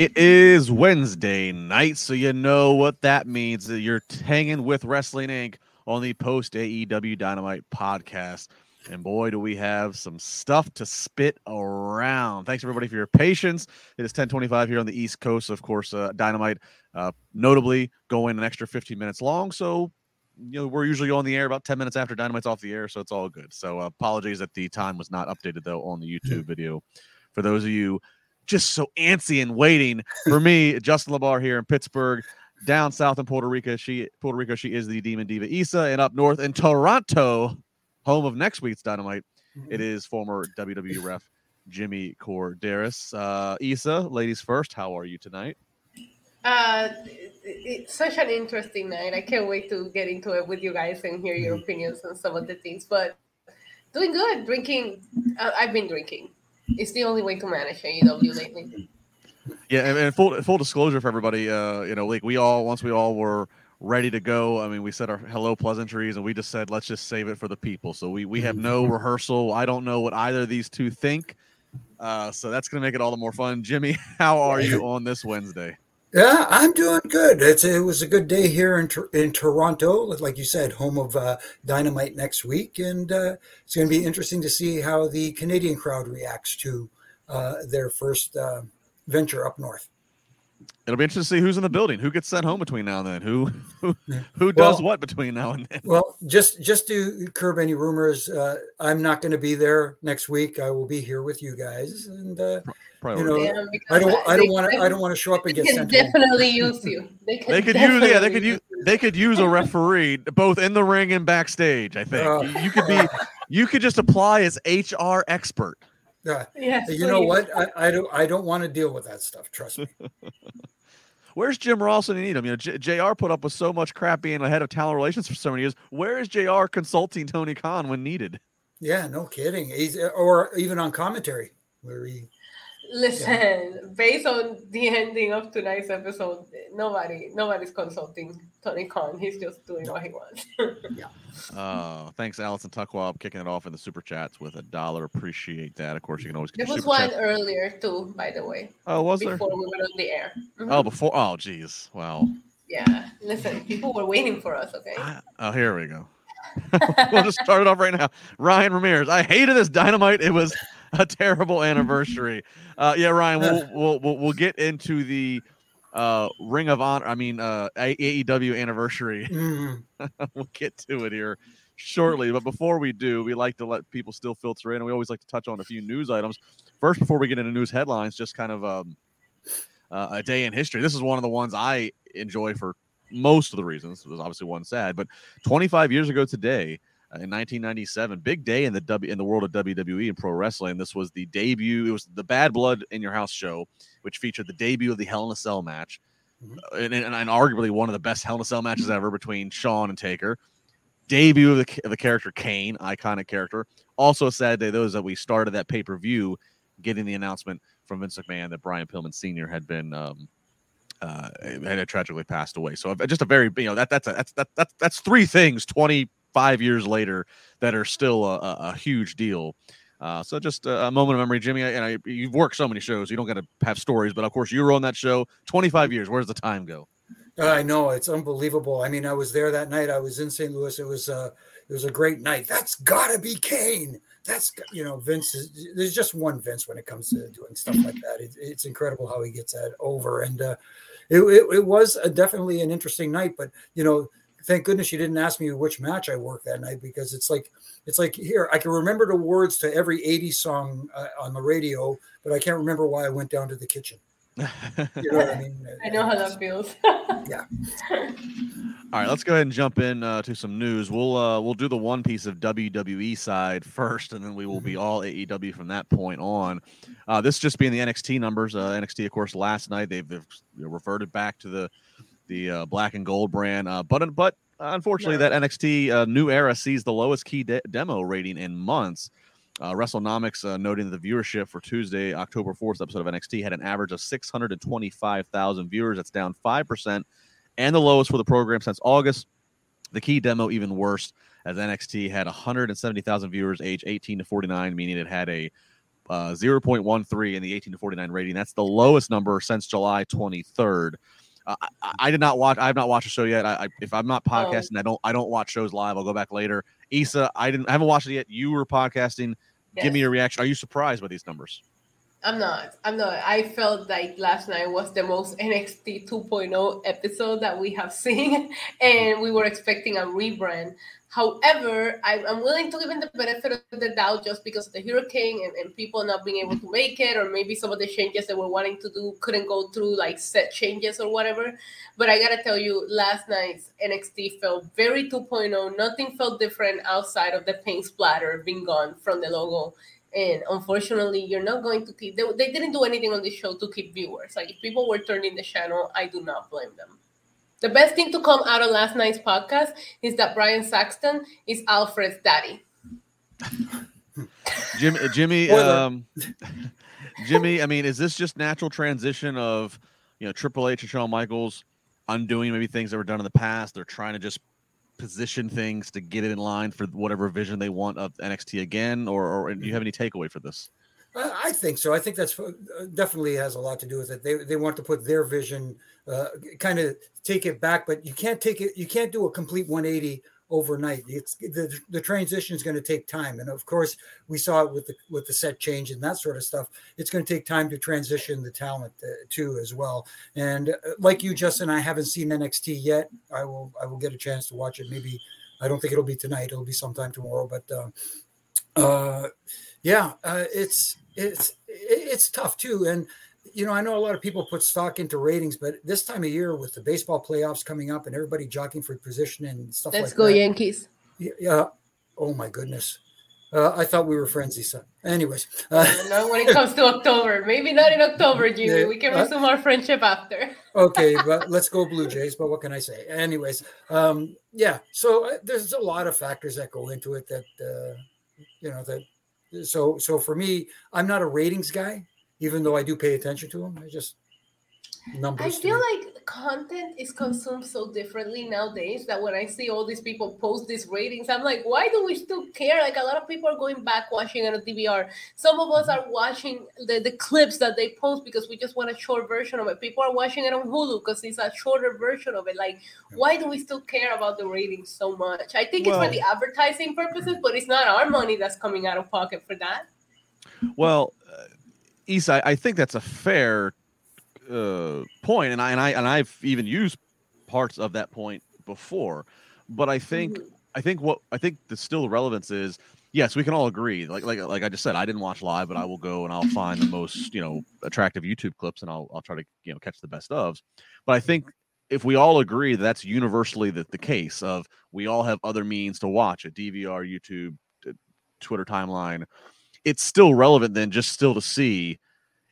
It is Wednesday night, so you know what that means. You're hanging with Wrestling Inc. on the post AEW Dynamite podcast. And boy, do we have some stuff to spit around. Thanks everybody for your patience. It is 1025 here on the East Coast. Of course, uh, Dynamite uh, notably going an extra 15 minutes long. So, you know, we're usually on the air about 10 minutes after Dynamite's off the air. So it's all good. So uh, apologies that the time was not updated though on the YouTube video. For those of you just so antsy and waiting for me, Justin LaBar here in Pittsburgh. Down south in Puerto Rico, she Puerto Rico, she is the Demon Diva Isa, and up north in Toronto, home of next week's Dynamite, it is former WWE ref Jimmy Korderas. Uh, Isa, ladies first, how are you tonight? Uh, it's such an interesting night. I can't wait to get into it with you guys and hear your opinions on some of the things. But doing good. Drinking. Uh, I've been drinking. It's the only way to manage AEW lately. Yeah, and, and full full disclosure for everybody, uh, you know, like we all once we all were ready to go. I mean, we said our hello pleasantries, and we just said let's just save it for the people. So we we have no rehearsal. I don't know what either of these two think. Uh, so that's gonna make it all the more fun. Jimmy, how are you on this Wednesday? Yeah, I'm doing good. It's it was a good day here in in Toronto, like you said, home of uh, Dynamite next week, and uh, it's going to be interesting to see how the Canadian crowd reacts to uh, their first uh, venture up north. It'll be interesting to see who's in the building, who gets sent home between now and then, who who, who does Well- what between now and then. Well, just just to curb any rumors, uh, I'm not going to be there next week. I will be here with you guys, and uh, Priority. know, I don't I don't want to I don't want to show up and They get can sent home. definitely use you. They, can they could use yeah they could use they could use a referee both in the ring and backstage. I think Uh. you, you could be you could just apply as HR expert. Yeah. Yes, You know what? I, I don't I don't want to deal with that stuff. Trust me. Where's Jim Ross when you need him? You know, J- Jr. put up with so much crap being ahead of talent relations for so many years. Where is Jr. consulting Tony Khan when needed? Yeah, no kidding. He's or even on commentary where he Listen, based on the ending of tonight's episode, nobody, nobody's consulting Tony Khan. He's just doing what he wants. yeah. Uh, thanks, Allison Tuckwab, kicking it off in the super chats with a dollar. Appreciate that. Of course, you can always get there was super one chat. earlier too, by the way, Oh, was there? before we went on the air. Mhm. Oh, before. Oh, geez. Well, Yeah, listen, people were waiting for us. Okay. I- oh, here we go. we'll just start it off right now. Ryan Ramirez. I hated this dynamite. It was a terrible anniversary. Uh, yeah, Ryan. We'll we'll we'll, we'll get into the uh, Ring of Honor. I mean, uh, AEW anniversary. Mm, we'll get to it here shortly. But before we do, we like to let people still filter in, and we always like to touch on a few news items first before we get into news headlines. Just kind of um, uh, a day in history. This is one of the ones I enjoy for most of the reasons. There's obviously one sad, but 25 years ago today. In 1997, big day in the W in the world of WWE and pro wrestling. This was the debut. It was the Bad Blood in Your House show, which featured the debut of the Hell in a Cell match, Mhm. Uh, and, and, and arguably one of the best Hell in a Cell matches ever between Shawn and Taker debut of the, of the character Kane, iconic character. Also, a sad day, those that we started that pay per view getting the announcement from Vince McMahon that Brian Pillman Sr. had been um, uh, had tragically passed away. So just a very you know that that's a, that's that, that's that's three things twenty five years later that are still a, a, a huge deal. Uh, so just a, a moment of memory, Jimmy. And I, you've worked so many shows, you don't got to have stories, but of course you were on that show. Twenty five years. Where's the time go? I know it's unbelievable. I mean, I was there that night. I was in St. Louis. It was uh, it was a great night. That's got to be Kane. That's you know Vince is. There's just one Vince when it comes to doing stuff like that. It, it's incredible how he gets that over. And uh, it, it it was a, definitely an interesting night. But you know, thank goodness you didn't ask me which match I worked that night because it's like it's like here I can remember the words to every '80s song uh, on the radio, but I can't remember why I went down to the kitchen. You know what I mean? I know how that feels. Yeah. All right, let's go ahead and jump in uh, to some news. We'll uh, we'll do the one piece of WWE side first, and then we will be all AEW from that point on. Uh, this just being the NXT numbers. Uh, NXT, of course, last night they've, they've reverted back to the the uh, black and gold brand, uh, but but unfortunately, that NXT uh, new era sees the lowest key de- demo rating in months. Uh, WrestleNomics uh, noting that the viewership for Tuesday, October 4th episode of NXT had an average of 625,000 viewers. That's down 5%, and the lowest for the program since August. The key demo, even worse, as NXT had 170,000 viewers age 18 to 49, meaning it had a uh, 0.13 in the 18 to 49 rating. That's the lowest number since July 23rd. I, I, did not watch. I have not watched the show yet. I, I, if I'm not oh. podcasting, oh. I don't. I don't watch shows live. I'll go back later. Isa, I didn't. I haven't watched it yet. You were podcasting. Yes. Give me your reaction. Are you surprised by these numbers? I'm not. I'm not. I felt like last night was the most NXT 2.0 episode that we have seen, and we were expecting a rebrand. However, I, am willing to give him the benefit of the doubt just because of the hurricane and, and people not being able to make it, or maybe some of the changes that we're wanting to do couldn't go through like set changes or whatever. But I gotta tell you, last night's NXT felt very 2.0. Nothing felt different outside of the paint splatter being gone from the logo. And unfortunately, you're not going to keep. They, they didn't do anything on the show to keep viewers. Like if people were turning the channel, I do not blame them. The best thing to come out of last night's podcast is that Brian Saxton is Alfred's daddy. Jimmy, Jimmy, um, Jimmy. I mean, is this just natural transition of you know Triple H and Shawn Michaels undoing maybe things that were done in the past? They're trying to just position things to get it in line for whatever vision they want of NXT again, or, or do you have any takeaway for this? I think so. I think that's uh, definitely has a lot to do with it. They they want to put their vision, uh, kind of take it back, but you can't take it. You can't do a complete 180 overnight. It's the the transition is going to take time, and of course we saw it with the with the set change and that sort of stuff. It's going to take time to transition the talent uh, too as well. And uh, like you, Justin, I haven't seen NXT yet. I will I will get a chance to watch it. Maybe I don't think it'll be tonight. It'll be sometime tomorrow, but. Uh, uh, yeah, uh, it's it's it's tough too, and you know I know a lot of people put stock into ratings, but this time of year with the baseball playoffs coming up and everybody jockeying for position and stuff Let's like go that, Yankees. Yeah. Oh my goodness. Uh, I thought we were friends, Isa. Anyways, uh, no, when it comes to October, maybe not in October, Jimmy. We can uh, resume uh, our friendship after. okay, but let's go Blue Jays. But what can I say? Anyways, um, yeah. So uh, there's a lot of factors that go into it that uh, you know that so so for me, I'm not a ratings guy, even though I do pay attention to them. I just numbers. I feel like content is consumed so differently nowadays that when I see all these people post these ratings, I'm like, why do we still care? Like a lot of people are going back watching on a DVR. Some of us are watching the, the clips that they post because we just want a short version of it. People are watching it on Hulu because it's a shorter version of it. Like, why do we still care about the ratings so much? I think well, it's for the advertising purposes, but it's not our money that's coming out of pocket for that. Well, uh, Isa, I think that's a fair uh, point, and I and I and I've even used parts of that point before. But I think mm-hmm. I think what I think the still relevance is yes, we can all agree. Like like like I just said, I didn't watch live, but I will go and I'll find the most you know attractive YouTube clips and I'll I'll try to you know catch the best ofs. But I think if we all agree that that's universally the, the case of we all have other means to watch a DVR, YouTube, Twitter timeline, it's still relevant then just still to see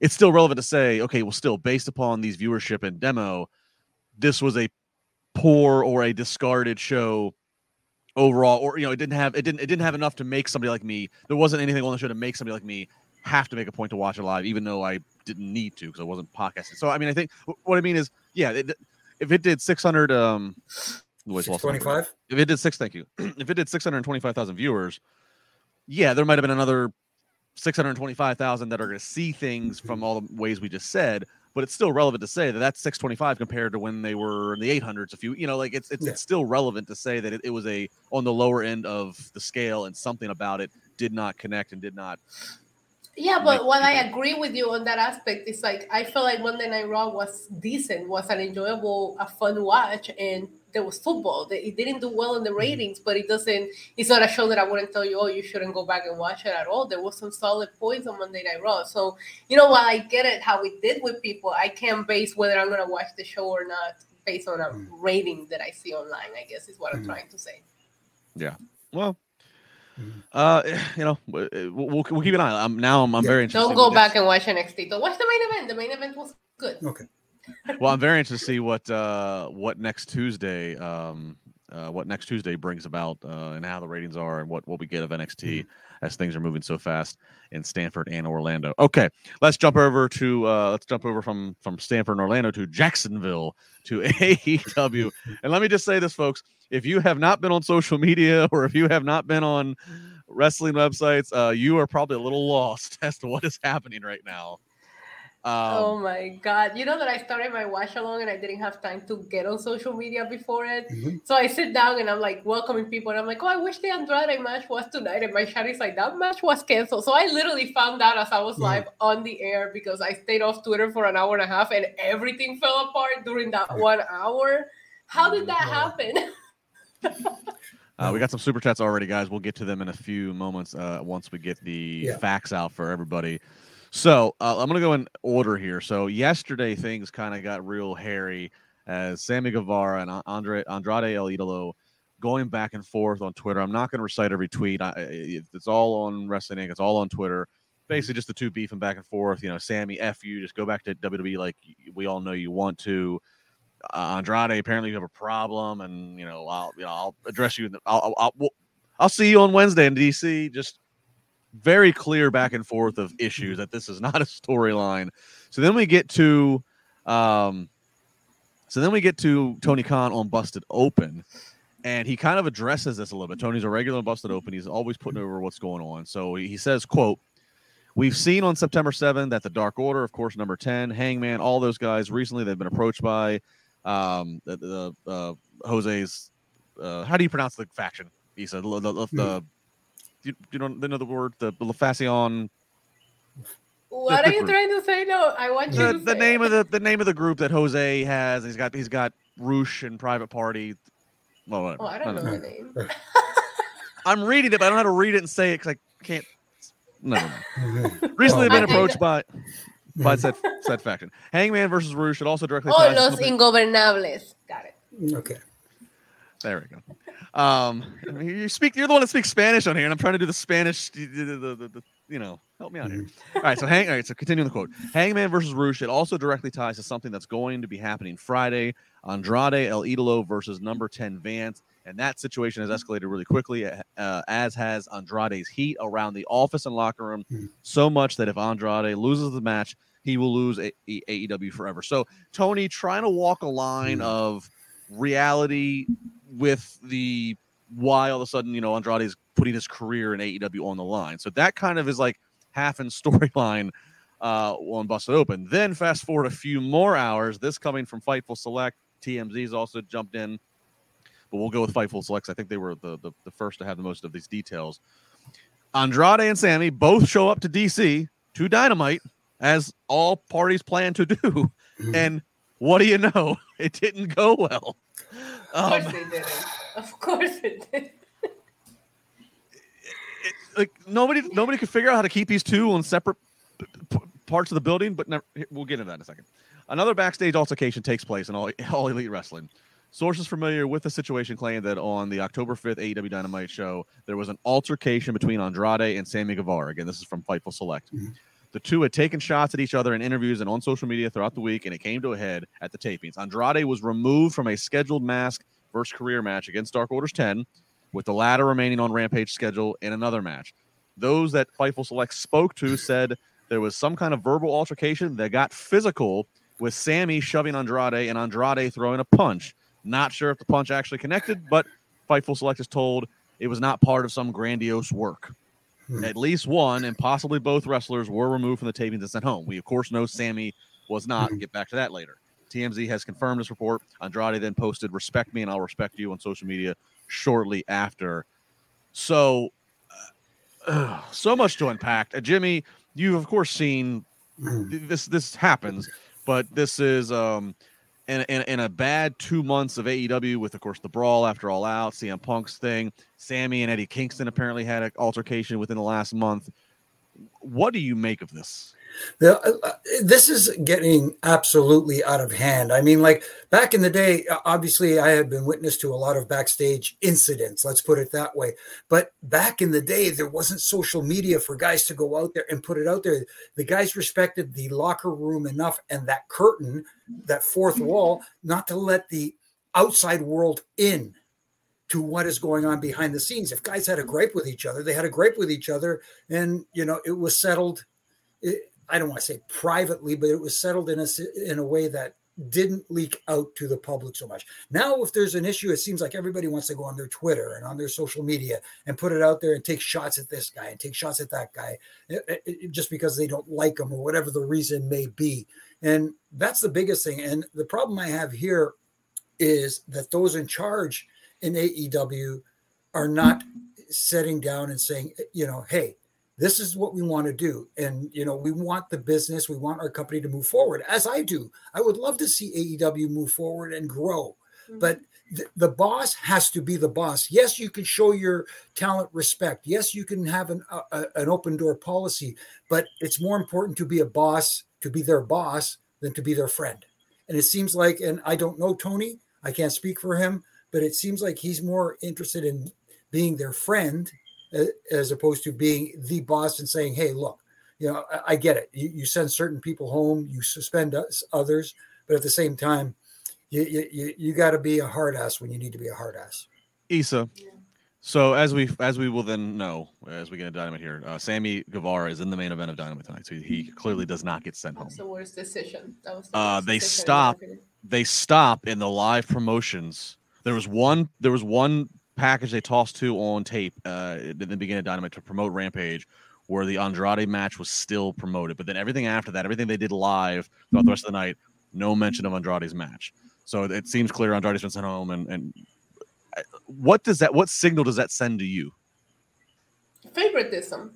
it's still relevant to say, okay, well, still based upon these viewership and demo, this was a poor or a discarded show overall, or you know, it didn't have it didn't it didn't have enough to make somebody like me. There wasn't anything on the show to make somebody like me have to make a point to watch it live, even though I didn't need to because I wasn't podcasting. So I mean, I think what I mean is, yeah, it, if it did 600, um, 625, if it did six, thank you. if it did 625,000 viewers, yeah, there might have been another 625,000 that are going to see things mm-hmm. from all the ways we just said, but it's still relevant to say that that's 625 compared to when they were in the 800s. A few, you know, like it's it's, yeah. it's still relevant to say that it, it was a on the lower end of the scale and something about it did not connect and did not yeah, but while I agree with you on that aspect, it's like I feel like Monday Night Raw was decent, was an enjoyable, a fun watch, and there was football. It didn't do well in the mm-hmm. ratings, but it doesn't. It's not a show that I wouldn't tell you, oh, you shouldn't go back and watch it at all. There was some solid points on Monday Night Raw. So you know, while I get it how it did with people, I can't base whether I'm gonna watch the show or not based on a mm. rating that I see online. I guess is what I'm mm-hmm. trying to say. Yeah. Well, Mm-hmm. Uh, you know, we'll, we'll, keep an eye. I'm now. I'm, I'm yeah. very interested. Don't go back and watch NXT. Don't watch the main event. The main event was good. Okay. Well, I'm very interested to see what uh what next Tuesday um uh, what next Tuesday brings about uh, and how the ratings are and what, what we get of NXT mm-hmm. as things are moving so fast in Stamford and Orlando. Okay, let's jump over to uh, let's jump over from from Stamford and Orlando to Jacksonville to AEW. and let me just say this, folks: if you have not been on social media or if you have not been on wrestling websites, uh, you are probably a little lost as to what is happening right now. Um, oh my god! You know that I started my watch along and I didn't have time to get on social media before it. Mm-hmm. So I sit down and I'm like welcoming people and I'm like, oh, I wish the Andrade match was tonight. And my chat is like, that match was canceled. So I literally found out as I was mm-hmm. live on the air because I stayed off Twitter for an hour and a half and everything fell apart during that one hour. How did that happen? Uh, we got some super chats already, guys. We'll get to them in a few moments uh, once we get the yeah. facts out for everybody. So uh, I'm going to go in order here. So yesterday things kind of got real hairy as Sammy Guevara and Andre Andrade El Idolo going back and forth on Twitter. I'm not going to recite every tweet. I, it's all on Wrestling Inc. It's all on Twitter. Basically, just the two beefing back and forth. You know, Sammy, f you, just go back to WWE like we all know you want to uh, Andrade, apparently you have a problem, and you know I'll you know I'll address you. I'll I'll, I'll, I'll see you on Wednesday in DC. Just very clear back and forth of issues that this is not a storyline. So then we get to, um, so then we get to Tony Khan on Busted Open, and he kind of addresses this a little bit. Tony's a regular on Busted Open. He's always putting over what's going on. So he says, "quote." We've seen on September 7th that the Dark Order, of course, number 10, Hangman, all those guys recently they've been approached by um, the, the uh, Jose's. Uh, how do you pronounce the faction? He said the, the, the hmm. You, you don't know the word the Lefacion. What are you group. trying to say? No, I want you the, to the name of the the name of the group that Jose has. He's got he's got Rush and Private Party. Well, whatever. Oh, I don't know the name. I'm reading it, but I don't know how to read it and say it because I can't. No. Recently, been approached by by said, said faction. Hangman versus Rouge should also directly. Oh, los ingobernables. Got it. Okay. There we go. Um, you speak. You're the one that speaks Spanish on here, and I'm trying to do the Spanish. The, the, the, you know, help me out here. Mm-hmm. All right. So hang. All right. So continuing the quote. Hangman versus Rouge. It also directly ties to something that's going to be happening Friday. Andrade El Idolo versus Number Ten Vance. And that situation has escalated really quickly, uh, as has Andrade's heat around the office and locker room, mm-hmm. so much that if Andrade loses the match, he will lose a- a- AEW forever. So Tony trying to walk a line mm. of reality with the why all of a sudden you know Andrade is putting his career in AEW on the line. So that kind of is like half in storyline uh, on Busted Open. Then fast forward a few more hours. This coming from Fightful Select. TMZ's also jumped in, but we'll go with Fightful Select. I think they were the, the the first to have the most of these details. Andrade and Sammy both show up to DC to Dynamite as all parties plan to do. And what do you know? It didn't go well. Of course um, it didn't. Of course it did. like nobody, nobody could figure out how to keep these two on separate p- parts of the building. But never, we'll get into that in a second. Another backstage altercation takes place in all, all elite wrestling. Sources familiar with the situation claim that on the October 5th AEW Dynamite show, there was an altercation between Andrade and Sammy Guevara. Again, this is from Fightful Select. Mm-hmm. The two had taken shots at each other in interviews and on social media throughout the week, and it came to a head at the tapings. Andrade was removed from a scheduled mask versus career match against Dark Orders 10, with the latter remaining on Rampage schedule in another match. Those that Fightful Select spoke to said there was some kind of verbal altercation that got physical with Sammy shoving Andrade and Andrade throwing a punch. Not sure if the punch actually connected, but Fightful Select is told it was not part of some grandiose work. Hmm. At least one and possibly both wrestlers were removed from the tapings and sent home. We, of course, know Sammy was not. Hmm. Get back to that later. TMZ has confirmed this report. Andrade then posted, Respect me and I'll respect you on social media shortly after. So, uh, so much to unpack. Uh, Jimmy, you've, of course, seen hmm. this. This happens, but this is. um in, in, in, a bad two months of AEW with, of course, the brawl after All Out, CM Punk's thing. Sammy and Eddie Kingston apparently had an altercation within the last month. What do you make of this? The, uh, uh, this is getting absolutely out of hand. I mean, like back in the day, obviously, I had been witness to a lot of backstage incidents, let's put it that way. But back in the day, there wasn't social media for guys to go out there and put it out there. The guys respected the locker room enough and that curtain, that fourth wall, not to let the outside world in to what is going on behind the scenes. If guys had a gripe with each other, they had a gripe with each other, and you know it was settled. It, I don't want to say privately, but it was settled in a in a way that didn't leak out to the public so much. Now, if there's an issue, it seems like everybody wants to go on their Twitter and on their social media and put it out there and take shots at this guy and take shots at that guy it, eh, it, eh, eh, just because they don't like him or whatever the reason may be. And that's the biggest thing. And the problem I have here is that those in charge in AEW are not setting down and saying, you know, hey, this is what we want to do. And you know we want the business we want our company to move forward as i do. I would love to see aew move forward and grow. Mm-hmm. but th- the boss has to be the boss. Yes you can show your talent respect. Yes you can have an, a, an open door policy but it's more important to be a boss to be their boss than to be their friend. And it seems like and i don't know tony i can't speak for him but it seems like he's more interested in being their friend as opposed to being the boss and saying, "Hey, look, you know, I, I get it. You, you, send certain people home, you suspend us, others, but at the same time, you you, you got to be a hard ass when you need to be a hard ass." Isa. So as we as we will then know as we get into Dynamite here, uh, Sammy Guevara is in the main event of Dynamite tonight, so he clearly does not get sent That's home. the worst decision. That was the uh, they stop. They stop in the live promotions. There was one. There was one package they tossed to on tape uh, in the beginning of Dynamite to promote Rampage, where the Andrade match was still promoted. But then everything after that, everything they did live throughout the rest of the night, no mention of Andrade's match. So it seems clear Andrade's been sent home. And, and uh, what does that, what signal does that send to you? Favoritism.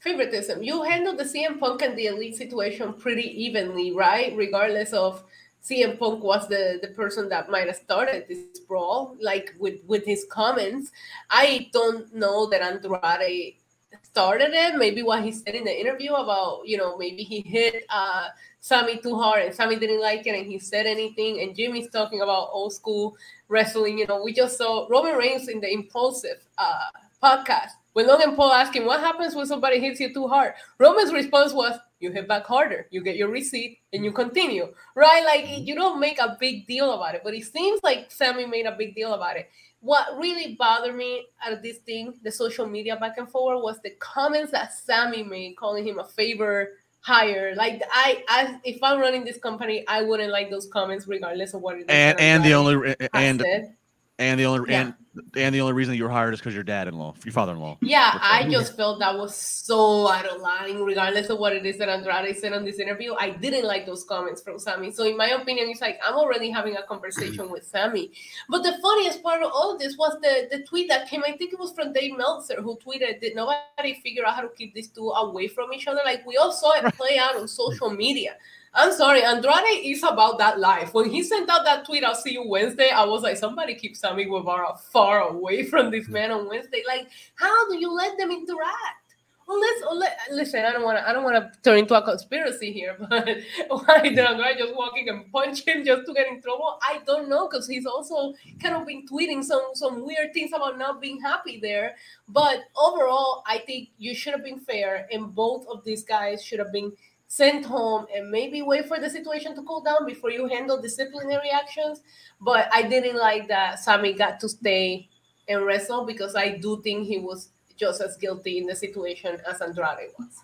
Favoritism. You handle the CM Punk and the Elite situation pretty evenly, right? Regardless of CM Punk was the, the person that might have started this brawl, like with, with his comments. I don't know that Andrade started it. Maybe what he said in the interview about, you know, maybe he hit uh, Sammy too hard and Sammy didn't like it and he said anything. And Jimmy's talking about old school wrestling. You know, we just saw Roman Reigns in the Impaulsive uh, podcast when Logan Paul asked him, What happens when somebody hits you too hard? Roman's response was, You hit back harder, you get your receipt, and you continue, right? Like mm-hmm. you don't make a big deal about it, but it seems like Sammy made a big deal about it. What really bothered me out of this thing, the social media back and forward, was the comments that Sammy made, calling him a favor hire. Like I, I, if I'm running this company, I wouldn't like those comments, regardless of what it is. And and the only and said. And the only yeah. and and the only reason you were hired is because your dad-in-law, your father-in-law. Yeah, I just felt that was so out of line, regardless of what it is that Andrade said on this interview. I didn't like those comments from Sammy. So, in my opinion, it's like I'm already having a conversation with Sammy. But the funniest part of all of this was the the tweet that came. I think it was from Dave Meltzer who tweeted, "Did nobody figure out how to keep these two away from each other?" Like we all saw it play out on social media. I'm sorry, Andrade is about that life. When he sent out that tweet, I'll see you Wednesday, I was like, somebody keep Sammy Guevara far away from this man on Wednesday. Like, how do you let them interact? Unless, unless listen, I don't want to, I don't want to turn into a conspiracy here, but why did Andrade mm. just walking and punch him just to get in trouble? I don't know, because he's also kind of been tweeting some some weird things about not being happy there. But overall, I think you should have been fair, and both of these guys should have been sent home and maybe wait for the situation to cool down before you handle disciplinary actions. But I didn't like that Sammy got to stay and wrestle because I do think he was just as guilty in the situation as Andrade was.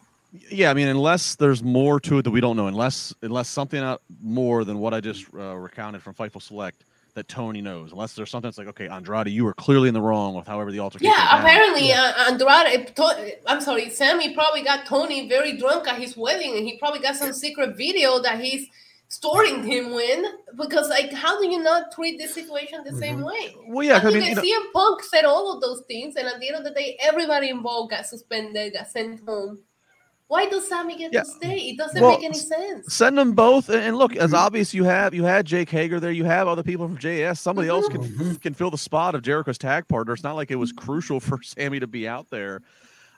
Yeah, I mean, unless there's more to it that we don't know, unless unless something out more than what I just uh, recounted from Fightful Select, that Tony knows, unless there's something that's like, okay, Andrade, you were clearly in the wrong with however the altercation. Yeah, apparently yeah. Uh, Andrade. I'm sorry, Sammy probably got Tony very drunk at his wedding, and he probably got some secret video that he's storing him with. Because like, how do you not treat this situation the mm-hmm. same way? Well, yeah, I, mean, CM know, Punk said all of those things, and at the end of the day, everybody involved got suspended, got sent home. Why does Sammy get yeah. to stay? It doesn't well, make any sense. Send them both, and look, as mm-hmm. obvious you have you had Jake Hager there, you have other people from JS. Somebody mm-hmm. else can mm-hmm. can fill the spot of Jericho's tag partner. It's not like it was mm-hmm. crucial for Sammy to be out there.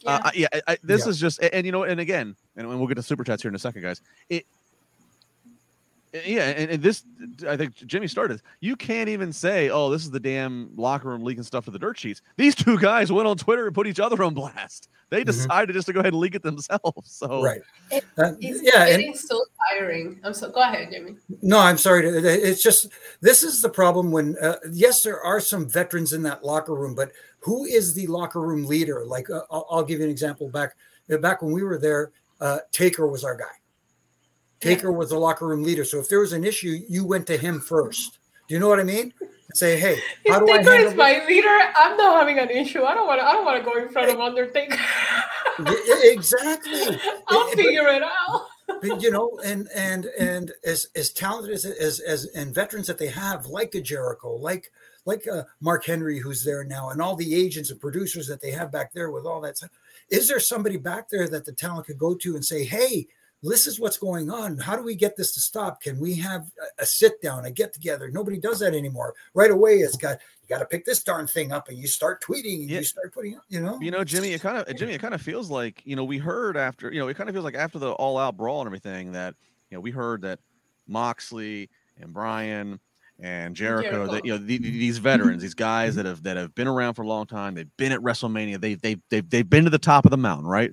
Yeah, uh, yeah I, this yeah. is just, and, and, you know, and again, and we'll get to super chats here in a second, guys. It yeah, and, and, this I think Jimmy started. You can't even say, "Oh, this is the damn locker room leaking stuff to the dirt sheets." These two guys went on Twitter and put each other on blast. They mm-hmm. decided mm-hmm. just to go ahead and leak it themselves. So right, it, uh, it's yeah, getting and, so tiring. I'm so go ahead, Jimmy. No, I'm sorry. To, it's just this is the problem. When uh, yes, there are some veterans in that locker room, but who is the locker room leader? Like uh, I'll, I'll, give you an example. Back back when we were there, uh, Taker was our guy Taker was the locker room leader. So if there was an issue, you went to him first. Do you know what I mean? Say, hey, If how do I Taker handle is my leader, I'm not having an issue. I don't want to. I don't want to go in front of Undertaker. Yeah, exactly. I'll figure it out. but, you know, and and and as as talented as as as and veterans that they have, like a Jericho, like like uh, Mark Henry, who's there now, and all the agents and producers that they have back there with all that stuff. Is there somebody back there that the talent could go to and say, "Hey, this is what's going on. How do we get this to stop? Can we have a, a sit down, a get together?" Nobody does that anymore. Right away, it's got you got to pick this darn thing up, and you start tweeting, and Yeah. you start putting, you know, You know, Jimmy, it kind of Jimmy, it kind of feels like you know we heard after you know it kind of feels like after the all out brawl and everything that you know we heard that Moxley and Bryan and Jericho, that you know the, the- these veterans, these guys that have that have been around for a long time, they've been at WrestleMania, they they they they've been to the top of the mountain, right?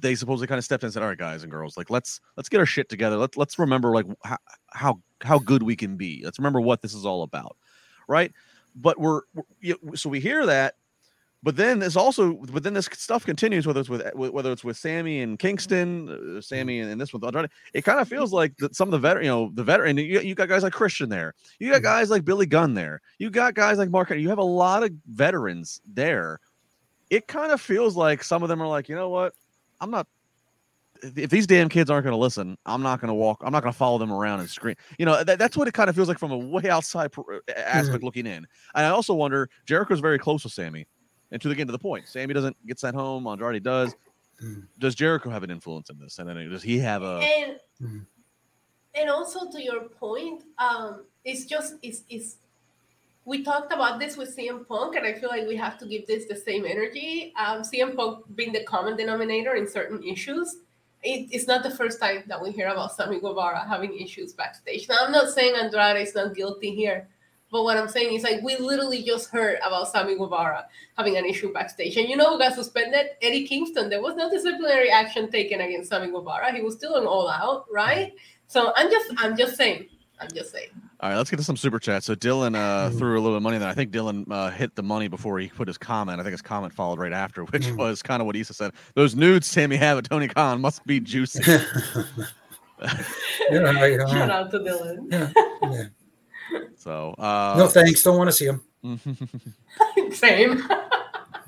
They supposedly kind of stepped in and said, "All right, guys and girls, like let's let's get our shit together. Let's let's remember like how how how good we can be. Let's remember what this is all about, right?" But we're, we're so we hear that but then there's also, but then this stuff continues, whether it's with whether it's with Sammy and Kingston, uh, Sammy and, and this with Andrade. It kind of feels like that some of the veteran, you know, the veteran. You, you got guys like Christian there. You got Mhm. guys like Billy Gunn there. You got guys like Mark. You have a lot of veterans there. It kind of feels like some of them are like, you know what? I'm not. If if these damn kids aren't going to listen, I'm not going to walk. I'm not going to follow them around and scream. You know, that, that's what it kind of feels like from a way outside per- aspect looking in. And I also wonder, Jericho's very close with Sammy. And to the get to the point, Sammy doesn't get sent home. Andrade does. Mm. Does Jericho have an influence in this? And then does he have a? and Mhm. and also to your point, um, it's just it's it's we talked about this with CM Punk, and I feel like we have to give this the same energy. Um, CM Punk being the common denominator in certain issues. It, it's not the first time that we hear about Sammy Guevara having issues backstage. Now, I'm not saying Andrade is not guilty here, but what I'm saying is like we literally just heard about Sammy Guevara having an issue backstage. And you know who got suspended? Eddie Kingston. There was no disciplinary action taken against Sammy Guevara. He was still an all out, right? So I'm just I'm just saying. I'm just saying. All right, let's get to some super chats. So Dylan uh, Mm. threw a little bit of money there. I think Dylan uh, hit the money before he put his comment. I think his comment followed right after, which Mm. was kind of what Isa said. Those nudes Sammy have at Tony Khan must be juicy. yeah, I don't Shout know. out to Dylan. yeah, yeah. So uh, No thanks. Don't want to see him. Same.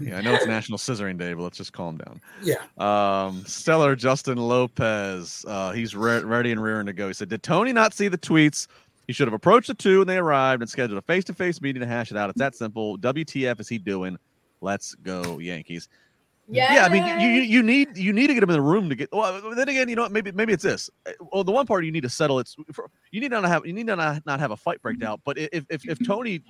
Yeah, I know it's National Scissoring Day, but let's just calm down. Yeah. Um, Stellar Justin Lopez, uh, he's re- ready and rearing to go. He said, "Did Tony not see the tweets? He should have approached the two when they arrived and scheduled a face-to-face meeting to hash it out. It's that simple. WTF is he doing? Let's go Yankees." Yeah. Yeah, I mean, you you- need you need to get him in the room to get. Well, then again, you know, what, maybe maybe it's this. Well, the one part you need to settle it's you need not have you need to not, not have a fight break out. But if if if Tony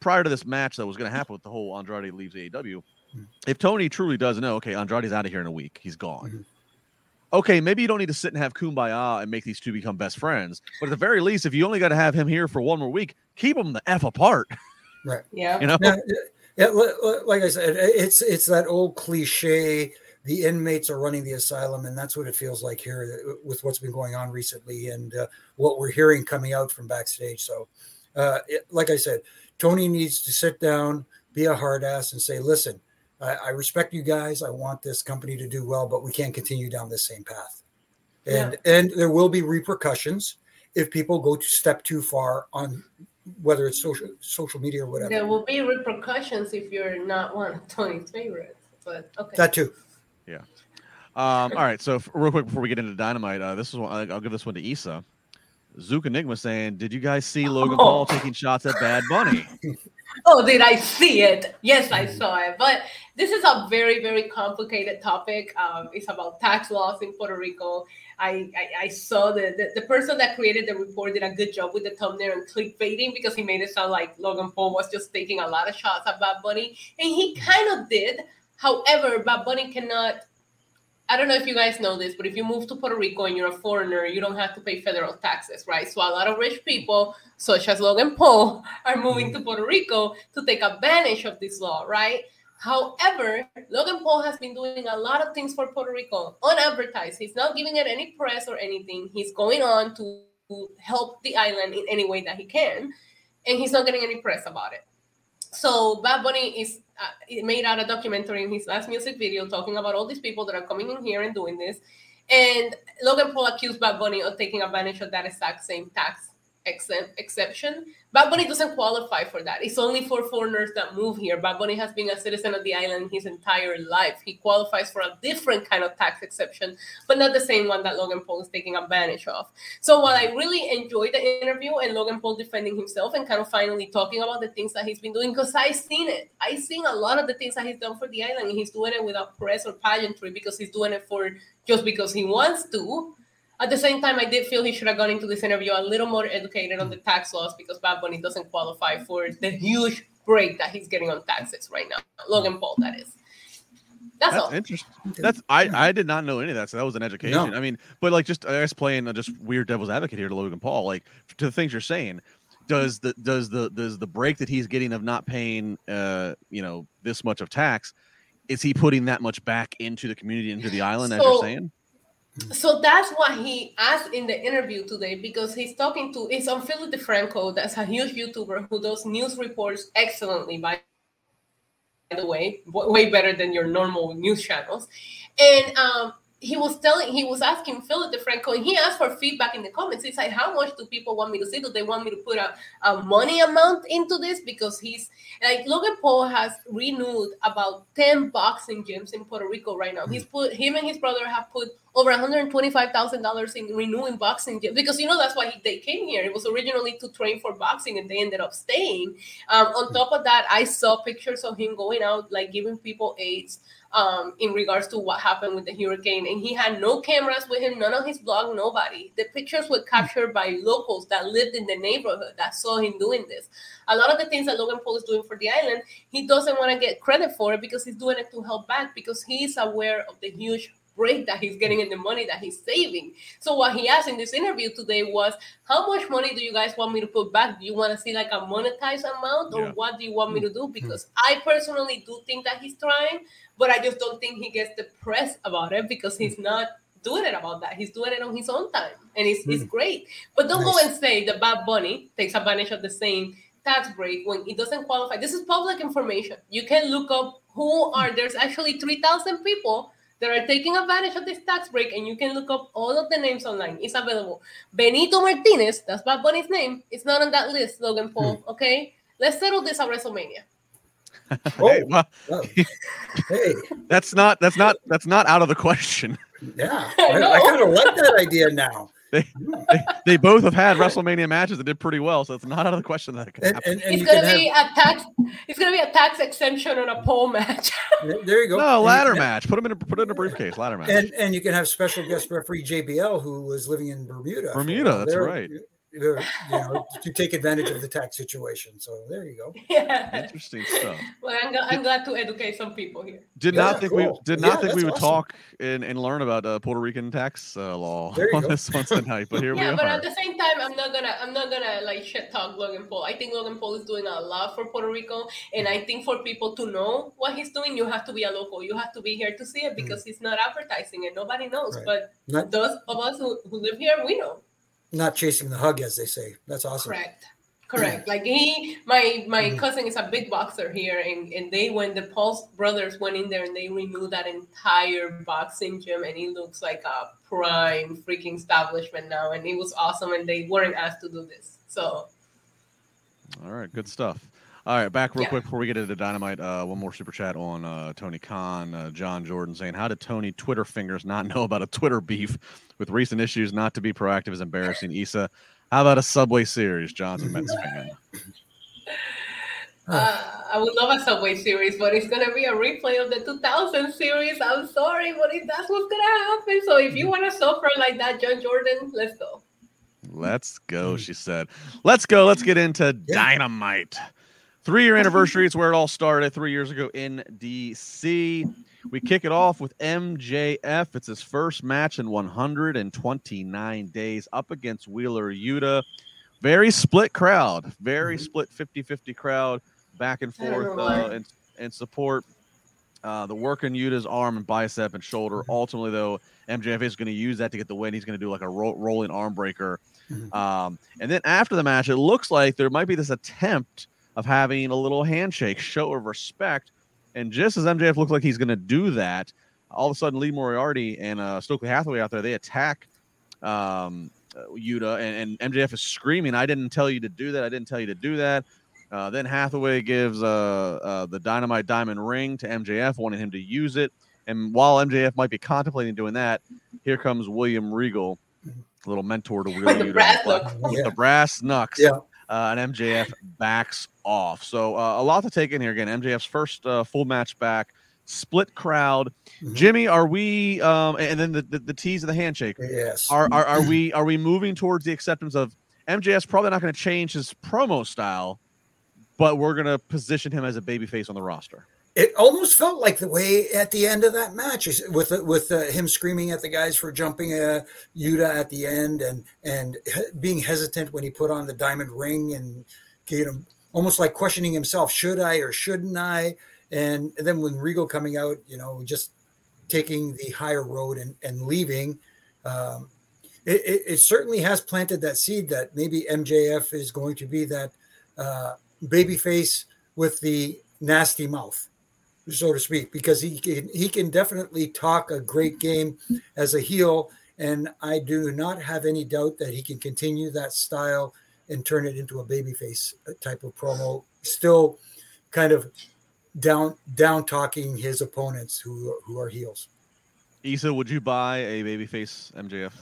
prior to this match that was going to happen with the whole Andrade leaves AEW, Mhm. if Tony truly does know, okay, Andrade's out of here in a week, he's gone. Mhm. Okay, maybe you don't need to sit and have kumbaya and make these two become best friends. But at the very least, if you only got to have him here for one more week, keep them the f apart. Right. Yeah. You know, Yeah, yeah, li- li- like I said, it's it's that old cliche. The inmates are running the asylum, and that's what it feels like here uh, with what's been going on recently and uh, what we're hearing coming out from backstage. So, uh, it, like I said, Tony needs to sit down, be a hard ass, and say, "Listen, I, I respect you guys. I want this company to do well, but we can't continue down this same path." And and there will be repercussions if people go to step too far on whether it's social social media or whatever. There will be repercussions if you're not one of Tony's favorites. But okay. That too. Um, all right, so f- real quick before we get into dynamite, uh, this is one I- I'll give this one to Isa. Zook Enigma saying, "Did you guys see Logan Oh. Paul taking shots at Bad Bunny?" Oh, did I see it? Yes, I saw it. But this is a very, very complicated topic. Um, it's about tax laws in Puerto Rico. I, I, I saw the, the the person that created the report did a good job with the thumbnail and clickbaiting because he made it sound like Logan Paul was just taking a lot of shots at Bad Bunny, and he kind of did. However, Bad Bunny cannot. I don't know if you guys know this, but if you move to Puerto Rico and you're a foreigner, you don't have to pay federal taxes, right? So a lot of rich people, such as Logan Paul, are moving to mm-hmm. Puerto Rico to take advantage of this law, right? However, Logan Paul has been doing a lot of things for Puerto Rico unadvertised. He's not giving it any press or anything. He's going on to help the island in any way that he can, and he's not getting any press about it. So Bad Bunny is uh, made out a documentary in his last music video talking about all these people that are coming in here and doing this. And Logan Paul accused Bad Bunny of taking advantage of that exact same tax exempt exception. Bad Bunny doesn't qualify for that. It's only for foreigners that move here. Bad Bunny has been a citizen of the island his entire life. He qualifies for a different kind of tax exception, but not the same one that Logan Paul is taking advantage of. So while I really enjoyed the interview and Logan Paul defending himself and kind of finally talking about the things that he's been doing, because I've seen it. I've seen a lot of the things that he's done for the island. And he's doing it without press or pageantry because he's doing it for just because he wants to at the same time, I did feel he should have gone into this interview a little more educated on the tax laws because Bad Bunny doesn't qualify for the huge break that he's getting on taxes right now. Logan Paul, that is. That's, That's all. interesting. That's I I did not know any of that. So that was an education. No. I mean, but like just I guess playing a just weird devil's advocate here to Logan Paul, like to the things you're saying. Does the does the does the break that he's getting of not paying uh you know this much of tax, is he putting that much back into the community into the island as you're saying? So that's what he asked in the interview today because he's talking to it's on Philip DeFranco, that's a huge YouTuber who does news reports excellently by the way, way better than your normal news channels. And um he was telling he was asking Philip DeFranco and he asked for feedback in the comments. He's like, How much do people want me to see? Do they want me to put a, a money amount into this? Because he's like Logan Paul has renewed about 10 boxing gyms in Puerto Rico right now. He's put him and his brother have put over $125,000 in renewing boxing because you know that's why he, they came here. It was originally to train for boxing and they ended up staying. Um, on top of that, I saw pictures of him going out like giving people aids um, in regards to what happened with the hurricane. And he had no cameras with him, none on his blog, nobody. The pictures were captured by locals that lived in the neighborhood that saw him doing this. A lot of the things that Logan Paul is doing for the island, he doesn't want to get credit for it because he's doing it to help back because he's aware of the huge break that he's getting in the money that he's saving. So what he asked in this interview today was, how much money do you guys want me to put back? Do you want to see like a monetized amount or Yeah. what do you want me to do? Hmm. Because I personally do think that he's trying, but I just don't think he gets the press about it because he's hmm. not doing it about that. He's doing it on his own time and it's, it's hmm. great. But don't go and say the Bad Bunny takes advantage of the same tax break when it doesn't qualify. This is public information. You can look up who are there's actually 3,000 people that are taking advantage of this tax break, and you can look up all of the names online. It's available. Benito Martinez, that's Bad Bunny's name, it's not on that list, Logan Paul. Hmm. Okay, let's settle this at WrestleMania. Oh, hey, Oh, well, oh. hey, that's not that's not that's not out of the question. yeah. I I. I kind of like that idea now. They, they both have had WrestleMania matches that did pretty well, so it's not out of the question that it could And, happen. and, and It's you gonna can be a tax. It's gonna be a tax exemption on a pole match. there you go. No, And ladder can- match. Put him in a put it in a briefcase. Ladder match. And and you can have special guest referee JBL who was living in Bermuda. Bermuda, that's They're- right. They're, You know, to take advantage of the tax situation. So there you go. yeah. Interesting stuff. Well, I'm, gl- I'm glad to educate some people here. Did Yeah, not think we cool. did Yeah, not think we would awesome. talk and, and learn about uh, Puerto Rican tax uh, law on go. this one tonight. But here yeah, we are. Yeah, but at the same time, I'm not gonna I'm not gonna like shit talk Logan Paul. I think Logan Paul is doing a lot for Puerto Rico, and I think for people to know what he's doing, you have to be a local. You have to be here to see it because he's not advertising it. Nobody knows, Mm. Right. but Not those of us who, who live here, we know. Not chasing the hug, as they say. That's awesome. Correct. Correct. Like he, my my Mhm. cousin is a big boxer here, and, and they when the Paul brothers went in there and they renewed that entire boxing gym, and it looks like a prime freaking establishment now, and it was awesome, and they weren't asked to do this, so All right, good stuff. All right, back real Yeah. quick before we get into dynamite. Uh, one more super chat on uh, Tony Khan, uh, John Jordan saying, "How did Tony Twitter fingers not know about a Twitter beef with recent issues? Not to be proactive is embarrassing." Isa, how about a Subway Series? John's a Mets fan. uh, I would love a Subway series, but it's gonna be a replay of the 2000 series. I'm sorry, but it, that's what's gonna happen. So if you want to suffer like that, John Jordan, let's go. Let's go, she said. Let's go. Let's get into Yeah. dynamite. Three year anniversary is where it all started three years ago in DC. We kick it off with MJF. It's his first match in 129 days up against Wheeler Yuta. Very split crowd, very Mhm. split 50 50 crowd, back and I don't know forth uh, and, and support. Uh, the work in Yuta's arm and bicep and shoulder. Mhm. Ultimately, though, MJF is going to use that to get the win. He's going to do like a ro- rolling arm breaker. Mhm. Um, and then after the match, it looks like there might be this attempt of having a little handshake, show of respect. And just as MJF looks like he's going to do that, all of a sudden Lee Moriarty and uh, Stokely Hathaway out there they attack um, uh, Yuta and, and MJF is screaming, "I didn't tell you to do that! I didn't tell you to do that!" Uh, then Hathaway gives uh, uh, the Dynamite Diamond ring to MJF, wanting him to use it. And while MJF might be contemplating doing that, here comes William Regal, little mentor to Wheeler the Yuta, brass with. Yeah. the brass knucks. Yeah. Uh, and MJF backs off. So uh, a lot to take in here. Again, MJF's first uh, full match back, split crowd. Mhm. Jimmy, are we? Um, and then the, the the tease of the handshake. Yes. Are, are are we are we moving towards the acceptance of MJF's probably not going to change his promo style, but we're going to position him as a babyface on the roster. It almost felt like the way at the end of that match with with uh, him screaming at the guys for jumping uh, Yuta at the end and and being hesitant when he put on the diamond ring and you know almost like questioning himself should I or shouldn't I? And then when Regal coming out you know just taking the higher road and, and leaving um, it, it, it certainly has planted that seed that maybe MJF is going to be that uh, babyface with the nasty mouth so to speak, because he can he can definitely talk a great game as a heel, and I do not have any doubt that he can continue that style and turn it into a babyface type of promo. Still, kind of down down talking his opponents who who are heels. Isa, would you buy a babyface MJF?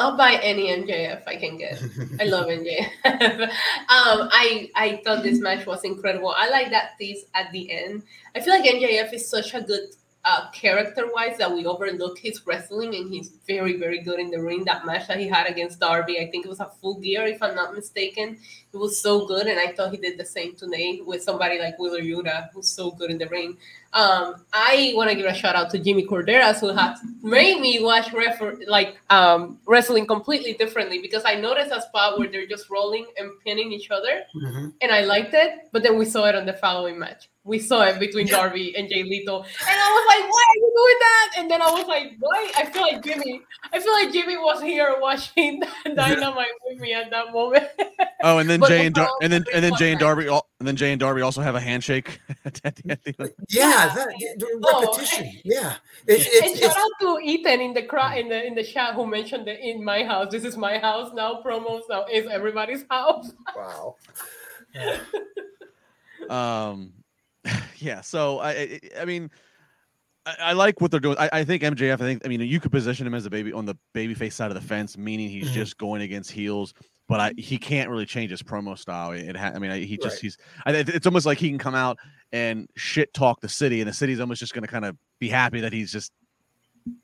I'll buy any MJF I can get. I love MJF. um, I I thought this match was incredible. I like that tease at the end. I feel like MJF is such a good uh, character-wise that we overlook his wrestling, and he's very very good in the ring. That match that he had against Darby, I think it was a full gear, if I'm not mistaken. It was so good, and I thought he did the same today with somebody like Wheeler Yuta, who's so good in the ring. Um, I want to give a shout out to Jimmy Korderas, who has made me watch refer- like um, wrestling completely differently because I noticed a spot where they're just rolling and pinning each other, Mhm. and I liked it. But then we saw it on the following match. We saw it between Yeah. Darby and Jay Lethal, and I was like, "Why are you doing that?" And then I was like, "Why?" I feel like Jimmy. I feel like Jimmy was here watching Dynamite with me at that moment. Oh, and then But Jay and Dar- and then and then Jay and. Darby al- and then Jay and Darby also have a handshake at the end. Yeah, that the Oh, repetition. Yeah, it, and it, shout it's out to Ethan in the crowd in the in the chat who mentioned that in my house. This is my house now. Promos now is everybody's house. wow. Um, yeah. So I, I, I mean, I, I like what they're doing. I, I think MJF. I think I mean you could position him as a baby on the babyface side of the fence, meaning he's Mhm. just going against heels. But I, he can't really change his promo style. It, ha- I mean, I, he just Right. he's. I, it's almost like he can come out and shit talk the city, and the city's almost just going to kind of be happy that he's just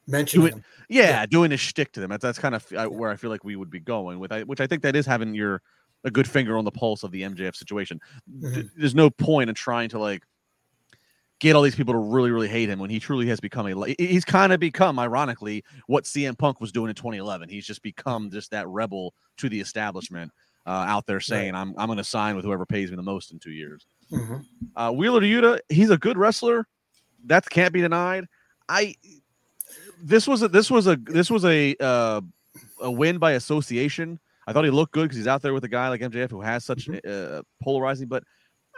Mentioning it- him. yeah, doing his shtick to them. That's that's kind of uh, where I feel like we would be going with. I, which I think that is having your a good finger on the pulse of the MJF situation. Mhm. There's no point in trying to like get all these people to really really hate him when he truly has become a. He's kind of become, ironically, what CM Punk was doing in 2011. He's just become just that rebel to the establishment. Uh, out there saying I'm I'm going to sign with whoever pays me the most in two years. Mhm. Uh, Wheeler Yuta, he's a good wrestler. That can't be denied. I this was a this was a this was a uh, a win by association. I thought he looked good because he's out there with a guy like MJF who has such uh, polarizing. But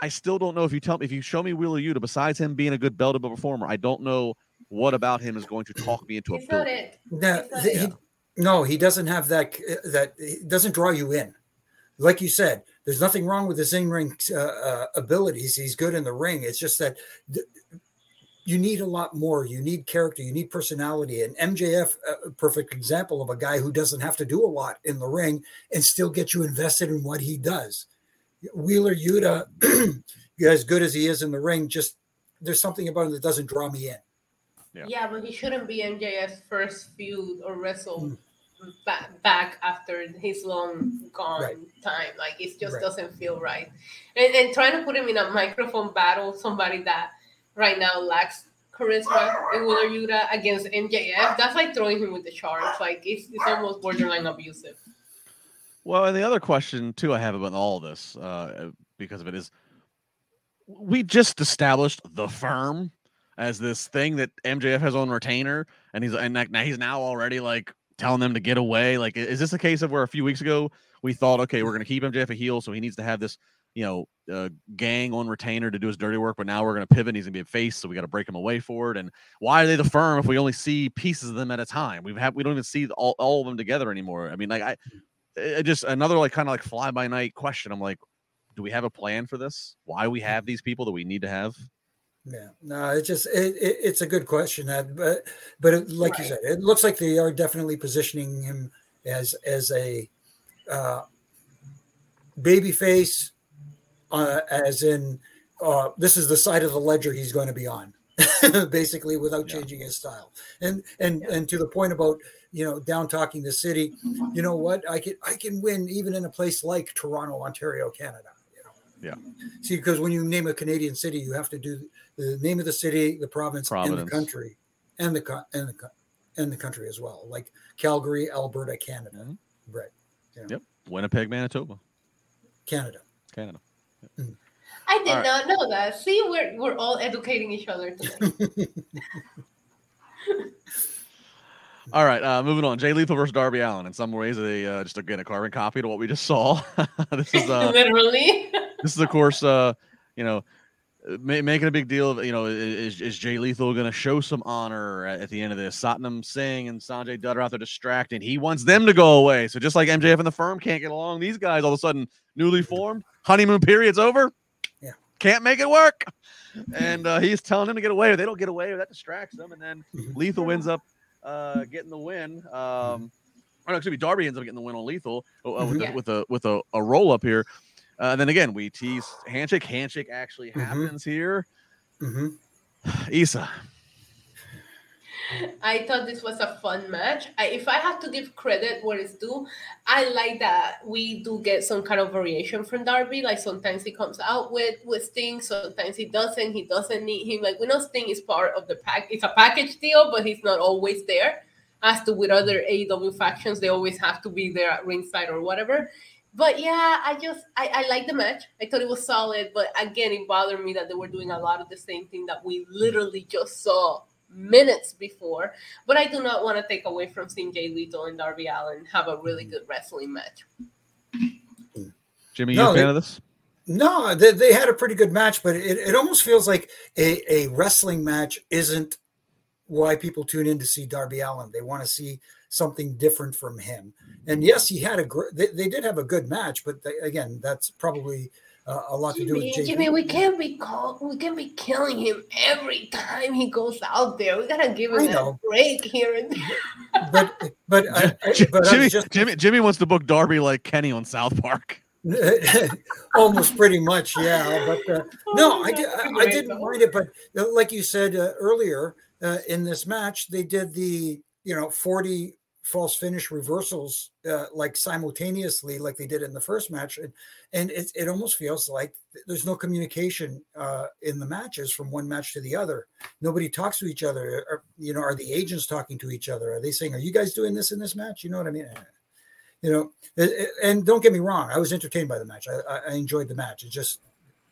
I still don't know if you tell me if you show me Wheeler Yuta besides him being a good beltable performer, I don't know what about him is going to talk me into a It's not build. it. Now, It's the- it. he- no, he doesn't have that. uh, That it doesn't draw you in. Like you said, there's nothing wrong with his in-ring uh, uh, abilities. He's good in the ring. It's just that th- you need a lot more. You need character. You need personality. And MJF, a perfect example of a guy who doesn't have to do a lot in the ring and still get you invested in what he does. Wheeler Yuta, as good as he is in the ring, just there's something about him that doesn't draw me in. Yeah. Yeah. but he shouldn't be MJF's first feud or wrestle Mm. back, back after his long gone Right. time. Like it just Right. doesn't feel right. And, and trying to put him in a microphone battle, somebody that right now lacks charisma in Wheeler Yuta against MJF, that's like throwing him with the charge. Like it's, it's almost borderline abusive. Well, and the other question too I have about all this, uh, because of it is, we just established the firm as this thing that MJF has on retainer, and he's and like, now he's now already like telling them to get away. Like, is this a case of where a few weeks ago we thought, okay, we're going to keep MJF a heel, so he needs to have this you know, uh, gang on retainer to do his dirty work, but now we're going to pivot. He's going to be a face, so we got to break him away for it. And why are they the firm if we only see pieces of them at a time? We've had we don't even see all, all of them together anymore. I mean, like I, just another like kind of like fly by night question. I'm like, do we have a plan for this? Why we have these people that we need to have? Yeah, no, it's just it, it, it's a good question. That, but but it, like right. you said, it looks like they are definitely positioning him as as a uh, baby face, uh, as in uh, this is the side of the ledger he's going to be on, basically, without yeah. changing his style. And and yeah. and to the point about you know down talking the city, you know what? I can I can win even in a place like Toronto, Ontario, Canada. Yeah. See, because when you name a Canadian city, you have to do the name of the city, the province, Providence. and the country, and the and the and the country as well, like Calgary, Alberta, Canada. Mm-hmm. Right. Yeah. Yep. Winnipeg, Manitoba. Canada. Canada. Yep. Mm. I did all not right. know that. See, we're we're all educating each other today. all right, uh, moving on. Jay Lethal versus Darby Allin. In some ways, they uh, just again a carbon copy to what we just saw. this is uh, literally. this is of course, uh, you know, making a big deal of you know is, is Jay Lethal going to show some honor at, at, the end of this? Satnam Singh and Sanjay Dutt are out there distracted. He wants them to go away. So just like MJF and the firm can't get along, these guys all of a sudden newly formed, honeymoon period's over. Yeah, can't make it work. And uh, he's telling them to get away. Or they don't get away. Or that distracts them, and then Lethal wins up uh, getting the win. Um, or no, excuse me, Darby ends up getting the win on Lethal uh, with, yeah. with, a with a, a roll up here. Uh, then again, we tease handshake. Handshake actually mm-hmm. happens mm-hmm. here. Mm-hmm. Isa. I thought this was a fun match. I, if I have to give credit where it's due, I like that we do get some kind of variation from Darby. Like sometimes he comes out with with Sting, sometimes he doesn't. He doesn't need him. Like we know Sting is part of the pack. It's a package deal, but he's not always there. As to with other AEW factions, they always have to be there at ringside or whatever but yeah, I just I, I like the match. I thought it was solid, but again, it bothered me that they were doing a lot of the same thing that we literally just saw minutes before. But I do not want to take away from seeing Jay Lethal and Darby Allin have a really mm. good wrestling match. Jimmy, you no, a fan they, of this? No, they, they had a pretty good match, but it, it almost feels like a, a wrestling match isn't why people tune in to see Darby Allin. They want to see something different from him. And yes, he had a great. They, they, did have a good match, but they, again, that's probably uh, a lot Jimmy, to do with JP. Jimmy. We can't be call, we can't be killing him every time he goes out there. We gotta give him a break here and there. But but, I, but Jimmy, just, Jimmy Jimmy wants to book Darby like Kenny on South Park. almost pretty much yeah but uh, no I, did, I, I, didn't mind it but uh, like you said uh, earlier uh, in this match they did the you know 40 false finish reversals uh, like simultaneously like they did in the first match and and it, it almost feels like there's no communication uh, in the matches from one match to the other. Nobody talks to each other or, you know are the agents talking to each other? Are they saying are you guys doing this in this match? You know what i mean? You know and don't get me wrong i was entertained by the match. I, I enjoyed the match. It just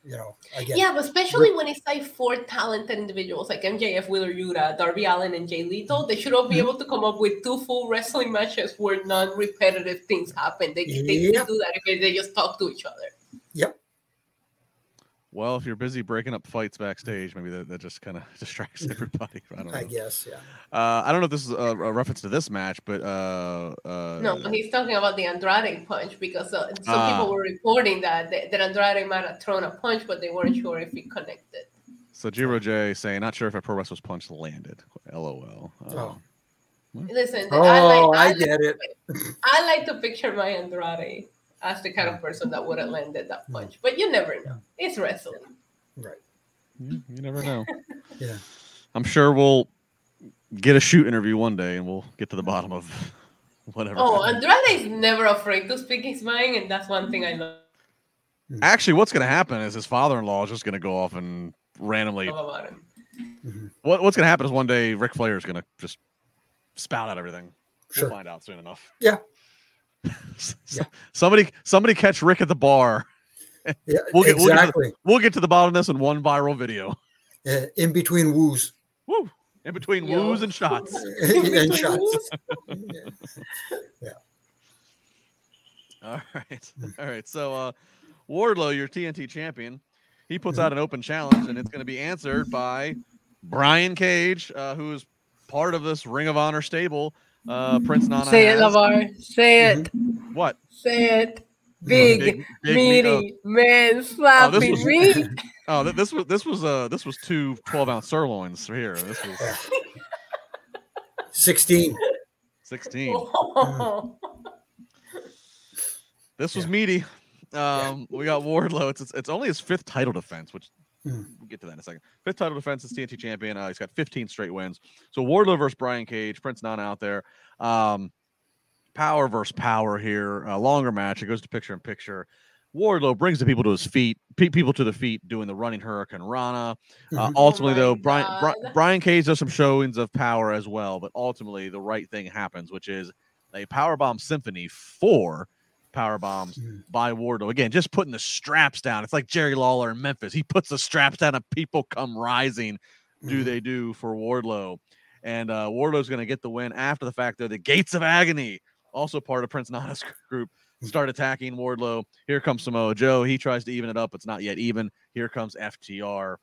you know, again. Yeah, but especially when it's like four talented individuals like MJF, Wheeler Yuta, Darby Allin, and Jay Lethal, they should all be mm-hmm. able to come up with two full wrestling matches where non-repetitive things happen. They, they yep. do that if they just talk to each other. Yep. Well, if you're busy breaking up fights backstage, maybe that, that just kind of distracts everybody. I don't know. I guess, yeah. Uh, I don't know if this is a, a reference to this match, but uh, uh, no, but he's talking about the Andrade punch because uh, some ah. people were reporting that that Andrade might have thrown a punch, but they weren't sure if he connected. So Jiro J saying, not sure if a pro wrestler's punch landed. LOL. Uh, oh. Listen, oh, I, like, I, I get it. I like to picture my Andrade as the kind of person that would have landed that punch. But you never know. It's wrestling. Right. You, you never know. yeah. I'm sure we'll get a shoot interview one day and we'll get to the bottom of whatever. Oh, Andrade is never afraid to speak his mind, and that's one thing I love. Hmm. Actually, what's going to happen is his father-in-law is just going to go off and randomly. Mm-hmm. What, what's going to happen is one day Ric Flair is going to just spout out everything. Sure. We'll find out soon enough. Yeah, yeah. Somebody, somebody catch Ric at the bar. Yeah, we'll get, exactly. We'll get, the, we'll get, to the bottom of this in one viral video. Uh, in between woos. Woo! In between Yo. woos and shots. and shots. yeah. All right. All right. So, uh, Wardlow, your TNT champion, he puts out an open challenge, and it's going to be answered by Brian Cage, uh, who is part of this Ring of Honor stable. Uh, Prince Nana. Say it. Lavar. Say it. What? Say it. Big, Big- big meaty man slapping was- me. Oh, th- this was this was uh this was two 12 ounce sirloins here. This was 16. 16. Oh. This was meaty. Um, we got Wardlow. It's, it's it's only his fifth title defense, which Hmm. we'll get to that in a second. Fifth title defense as TNT champion. Uh, he's got 15 straight wins. So Wardlow versus Brian Cage. Prince Nana out there. Um, power versus power here. A longer match. It goes to picture in picture. Wardlow brings the people to his feet, pe- people to the feet, doing the running hurricanrana. Uh, Mhm. ultimately, my though, Brian Bri- Brian Cage does some showings of power as well, but ultimately, the right thing happens, which is a powerbomb symphony for power bombs by Wardlow. Again, just putting the straps down. It's like Jerry Lawler in Memphis. He puts the straps down, and people come rising. Do Mhm. they do for Wardlow? And uh, Wardlow's going to get the win after the fact that the Gates of Agony, also part of Prince Nana's group, start attacking Wardlow. Here comes Samoa Joe. He tries to even it up. It's not yet even. Here comes FTR.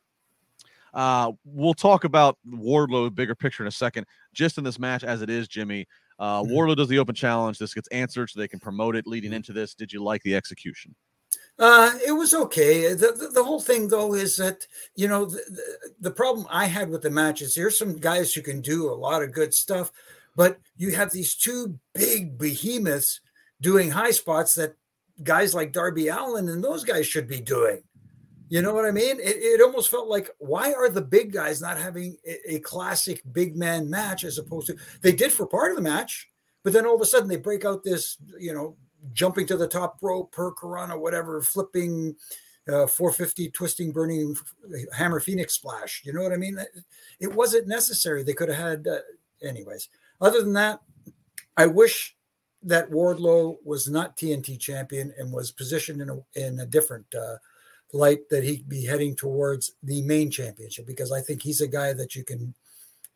Uh, we'll talk about Wardlow bigger picture in a second. Just in this match as it is, Jimmy. Uh, Mhm. Wardlow does the open challenge. This gets answered so they can promote it leading into this. Did you like the execution? Uh, it was okay. The, the the whole thing though is that you know the, the, the problem I had with the match is here's some guys who can do a lot of good stuff, but you have these two big behemoths doing high spots that guys like Darby Allin and those guys should be doing. You know what I mean? It, it almost felt like why are the big guys not having a, a classic big man match as opposed to they did for part of the match, but then all of a sudden they break out this you know jumping to the top rope per Corona, whatever, flipping uh, 450, twisting, burning hammer phoenix splash. You know what I mean? It- It wasn't necessary. They could have had, uh, anyways. Other than that, I wish that Wardlow was not TNT champion and was positioned in a, in a different uh, light that he'd be heading towards the main championship because I think he's a guy that you can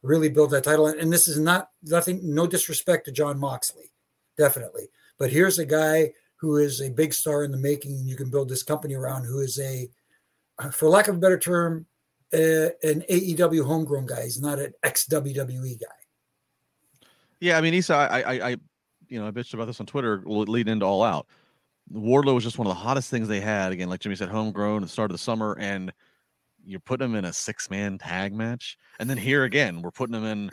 really build that title. And this is not nothing, no disrespect to Jon Moxley, definitely. But here's a guy who is a big star in the making. You can build this company around. Who is a, for lack of a better term, an AEW homegrown guy. He's not an ex WWE guy. Yeah, I mean, Isa, I, I, I, you know, I bitched about this on Twitter leading into All Out. Wardlow was just one of the hottest things they had. Again, like Jimmy said, homegrown at the start of the summer, and you're putting him in a six man tag match, and then here again, we're putting him in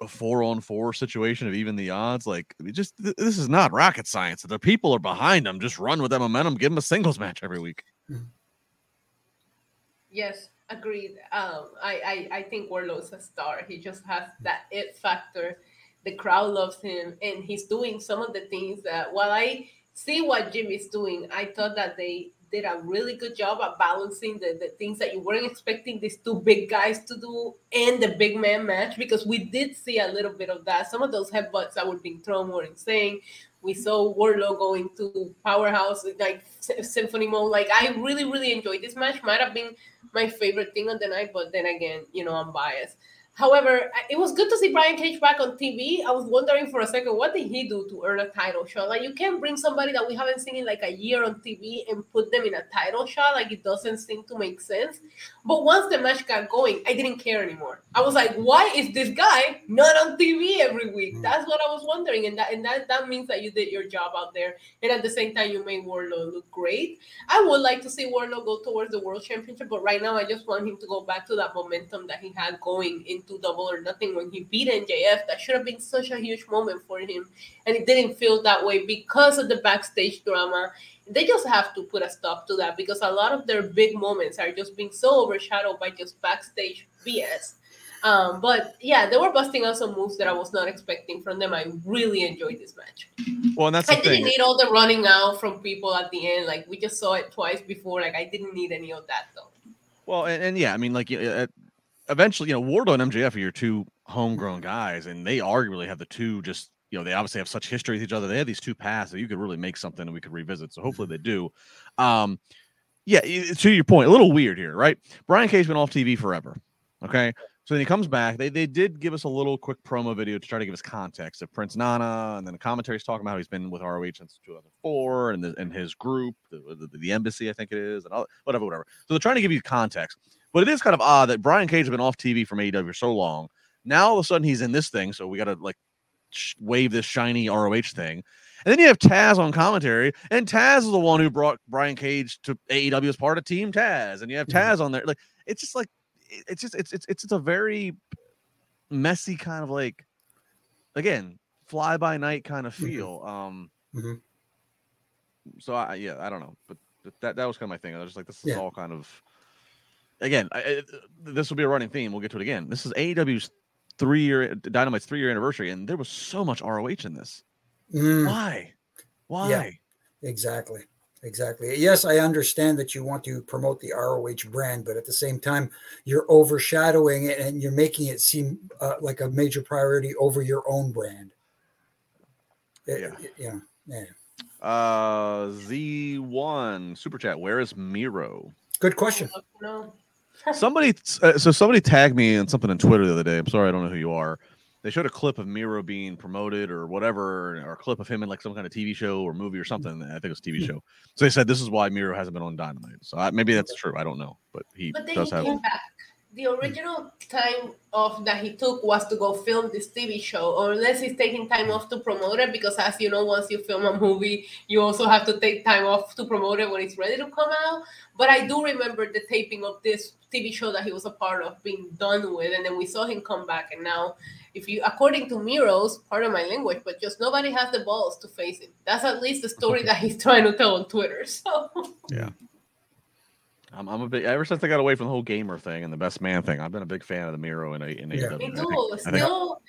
a four on four situation of even the odds. Like, just th- this is not rocket science. The people are behind him. Just run with that momentum. Give him a singles match every week. Yes, agreed. Um, I, I, I think Wardlow's a star. He just has that it factor. The crowd loves him, and he's doing some of the things that while I see what Jimmy's doing, I thought that they did a really good job at balancing the, the things that you weren't expecting these two big guys to do and the big man match because we did see a little bit of that. Some of those headbutts that were being thrown were insane. We saw Wardlow going to powerhouse like symphony mode. Like I really, really enjoyed this match. Might have been my favorite thing on the night, but then again, you know, I'm biased. However, it was good to see Brian Cage back on TV. I was wondering for a second, what did he do to earn a title shot? Like, you can't bring somebody that we haven't seen in like a year on TV and put them in a title shot. Like, it doesn't seem to make sense. But once the match got going, I didn't care anymore. I was like, why is this guy not on TV every week? Mm. That's what I was wondering, and that and that that means that you did your job out there, and at the same time, you made Wardlow look great. I would like to see Wardlow go towards the World Championship, but right now I just want him to go back to that momentum that he had going into Double or Nothing when he beat MJF. That should have been such a huge moment for him, and it didn't feel that way because of the backstage drama. They just have to put a stop to that because a lot of their big moments are just being so overshadowed by just backstage BS. Um, but yeah, they were busting out some moves that I was not expecting from them. I really enjoyed this match. Well, and that's I didn't need all the running out from people at the end. Like we just saw it twice before. Like I didn't need any of that though. Well, and, and yeah, I mean, like, uh, eventually, you know, Wardlow and MJF are your two homegrown guys, and they arguably have the two just, you know, they obviously have such history with each other. They have these two paths that you could really make something and we could revisit. So hopefully they do. Um, yeah, to your point, a little weird here, right? Brian Cage been off TV forever. Okay. So then he comes back. They they did give us a little quick promo video to try to give us context of Prince Nana, and then the commentary's talking about how he's been with ROH since 2004 and the, and his group, the, the, the embassy, I think it is, and all, whatever, whatever. So they're trying to give you context. But it is kind of odd that Brian Cage has been off TV from AEW for so long. Now all of a sudden he's in this thing, so we got to like sh- wave this shiny ROH thing. And then you have Taz on commentary, and Taz is the one who brought Brian Cage to AEW as part of Team Taz, and you have mm-hmm. Taz on there. Like it's just like it's just it's it's it's a very messy kind of like again fly by night kind of feel. Um, Mhm. so I yeah I don't know, but but that that was kind of my thing. I was just like this is Yeah. all kind of again. I, I- this will be a running theme. We'll get to it again. This is AEW's three year Dynamite's three year anniversary, and there was so much ROH in this. Mm, Why? Why? exactly. Exactly. Yes, I understand that you want to promote the ROH brand, but at the same time, you're overshadowing it and you're making it seem uh, like a major priority over your own brand. It- Yeah. it- yeah. Yeah. Uh, Z1 super chat. Where is Miro? Good question. Somebody uh, so somebody tagged me on something on twitter the other day i'm sorry i don't know who you are they showed a clip of miro being promoted or whatever or a clip of him in like some kind of tv show or movie or mm-hmm. something. I think it was a tv mm-hmm. show. So they said this is why miro hasn't been on dynamite. So I, maybe that's true. I don't know. But he But does have back. The original time off that he took was to go film this TV show, or unless he's taking time off to promote it, because as you know, once you film a movie, you also have to take time off to promote it when it's ready to come out. But I do remember the taping of this TV show that he was a part of being done with, and then we saw him come back. And now, if you, according to Miro's, part of my language, but just nobody has the balls to face him. That's at least the story that he's trying to tell on Twitter. So. I'm, I'm a big ever since i got away from the whole gamer thing and the best man thing i've been a big fan of the miro in, a, in Yeah. AEW. Me I think- too. Still,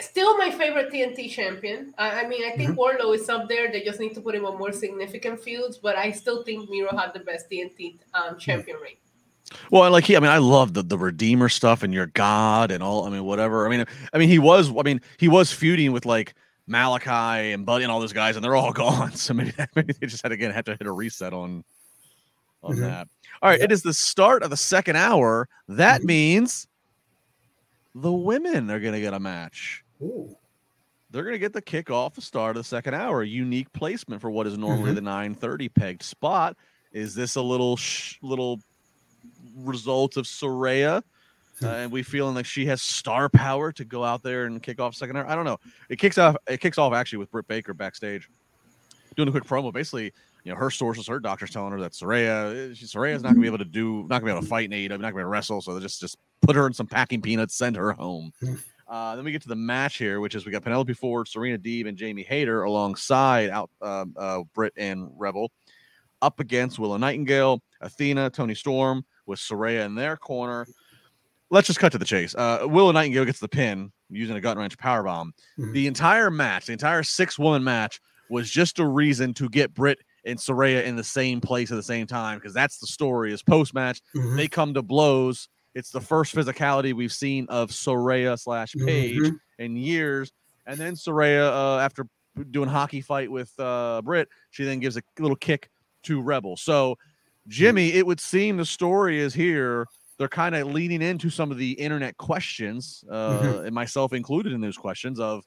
still my favorite TNT champion. I, I mean, I think Wardlow is up there. They just need to put him on more significant feuds, but I still think Miro had the best TNT um, champion reign. Well, and like he, I mean, I love the the Redeemer stuff and your God and all. I mean, whatever. I mean, I mean, he was. I mean, he was feuding with like Malakai and Buddy and all those guys, and they're all gone. So maybe maybe they just had to again have to hit a reset on on Mhm. that. All right, Yeah. it is the start of the second hour. That Mhm. means the women are going to get a match. Ooh. They're going to get the kick off the start of the second hour. A unique placement for what is normally the 9:30 pegged spot. Is this a little sh- little result of Saraya? Uh, and we feeling like she has star power to go out there and kick off second hour. I don't know. It kicks off. It kicks off actually with Britt Baker backstage, doing a quick promo. Basically, you know, her sources, her doctors telling her that Saraya, eh, she, Saraya's not gonna be able to do, not gonna be able to fight in AEW, not gonna be able to wrestle. So they just just put her in some packing peanuts, send her home. Hmm. Uh, then we get to the match here, which is we got Penelope Ford, Serena Deeb, and Jamie Hayter alongside out uh, uh, Britt and Rebel up against Willow Nightingale, Athena, Toni Storm with Saraya in their corner. Let's just cut to the chase. Uh, Willow Nightingale gets the pin using a gut wrench powerbomb. Mhm. The entire match, the entire six woman match, was just a reason to get Britt and Saraya in the same place at the same time because that's the story. Is post match Mhm. they come to blows. It's the first physicality we've seen of Saraya slash Paige Mhm. in years. And then Saraya, uh, after doing hockey fight with uh, Britt, she then gives a little kick to Rebel. So, Jimmy, it would seem the story is here. They're kind of leaning into some of the internet questions, uh, Mhm. and myself included in those questions of,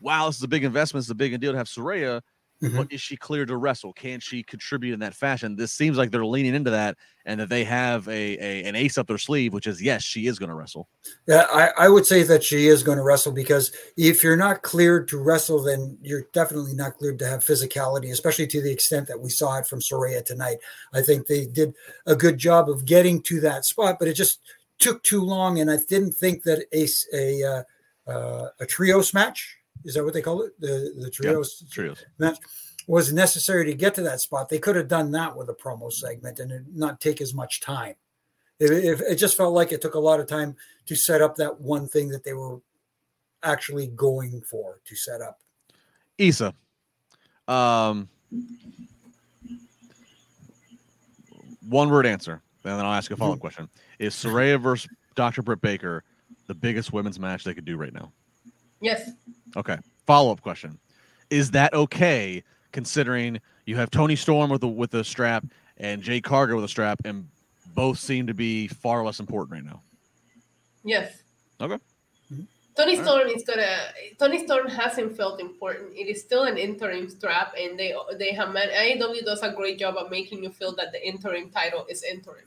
wow, this is a big investment. It's a big deal to have Saraya, Mhm. but is she clear to wrestle? Can she contribute in that fashion? This seems like they're leaning into that, and that they have a, a an ace up their sleeve, which is yes, she is going to wrestle. Yeah, I, I would say that she is going to wrestle because if you're not cleared to wrestle, then you're definitely not cleared to have physicality, especially to the extent that we saw it from Saraya tonight. I think they did a good job of getting to that spot, but it just took too long, and I didn't think that a uh, uh, a trios match is that what they call it the the trios Trios. match was necessary to get to that spot. They could have done that with a promo segment and it not take as much time. It, it, it just felt like it took a lot of time to set up that one thing that they were actually going for to set up. Isa. Um, one word answer, and then I'll ask a follow up question: Is Saraya versus Dr. Britt Baker the biggest women's match they could do right now? Yes. Okay. Follow up question: Is that okay considering you have Toni Storm with the with the strap and Jade Cargill with a strap, and both seem to be far less important right now? Yes. Okay. Toni Storm is gonna. Toni Storm hasn't felt important. It is still an interim strap, and they they have man. AEW does a great job of making you feel that the interim title is interim.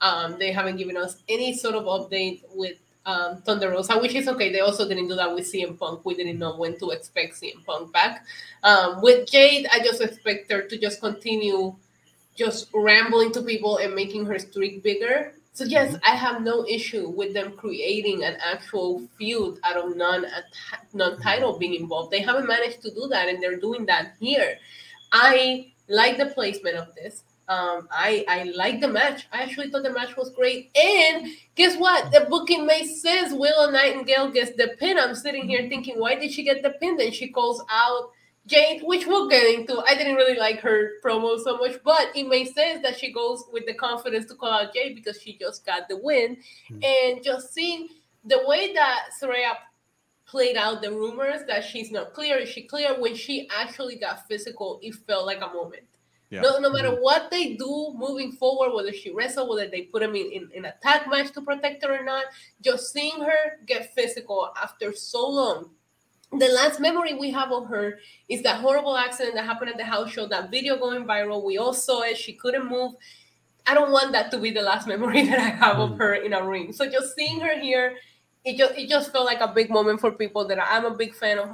Um, they haven't given us any sort of update with um, Thunder Rosa, which is okay. They also didn't do that with CM Punk. We didn't know when to expect CM Punk back. Um, with Jade, I just expect her to just continue just rambling to people and making her streak bigger. So yes, I have no issue with them creating an actual feud out of non non title being involved. They haven't managed to do that, and they're doing that here. I like the placement of this. Um, I I like the match. I actually thought the match was great. And guess what? The booking made sense. Willow Nightingale gets the pin. I'm sitting here thinking, why did she get the pin? Then she calls out Jade, which we'll get into. I didn't really like her promo so much, but it makes sense that she goes with the confidence to call out Jade because she just got the win. Hmm. And just seeing the way that Saraya played out the rumors that she's not clear, is she clear? When she actually got physical, it felt like a moment. Yeah. No, no matter mm-hmm. what they do moving forward, whether she wrestle, whether they put him in, in, in a tag match to protect her or not, just seeing her get physical after so long the last memory we have of her is that horrible accident that happened at the house show, that video going viral. We all saw it. She couldn't move. I don't want that to be the last memory that I have of mm. her in a ring. So just seeing her here, it just it just felt like a big moment for people that I'm a big fan of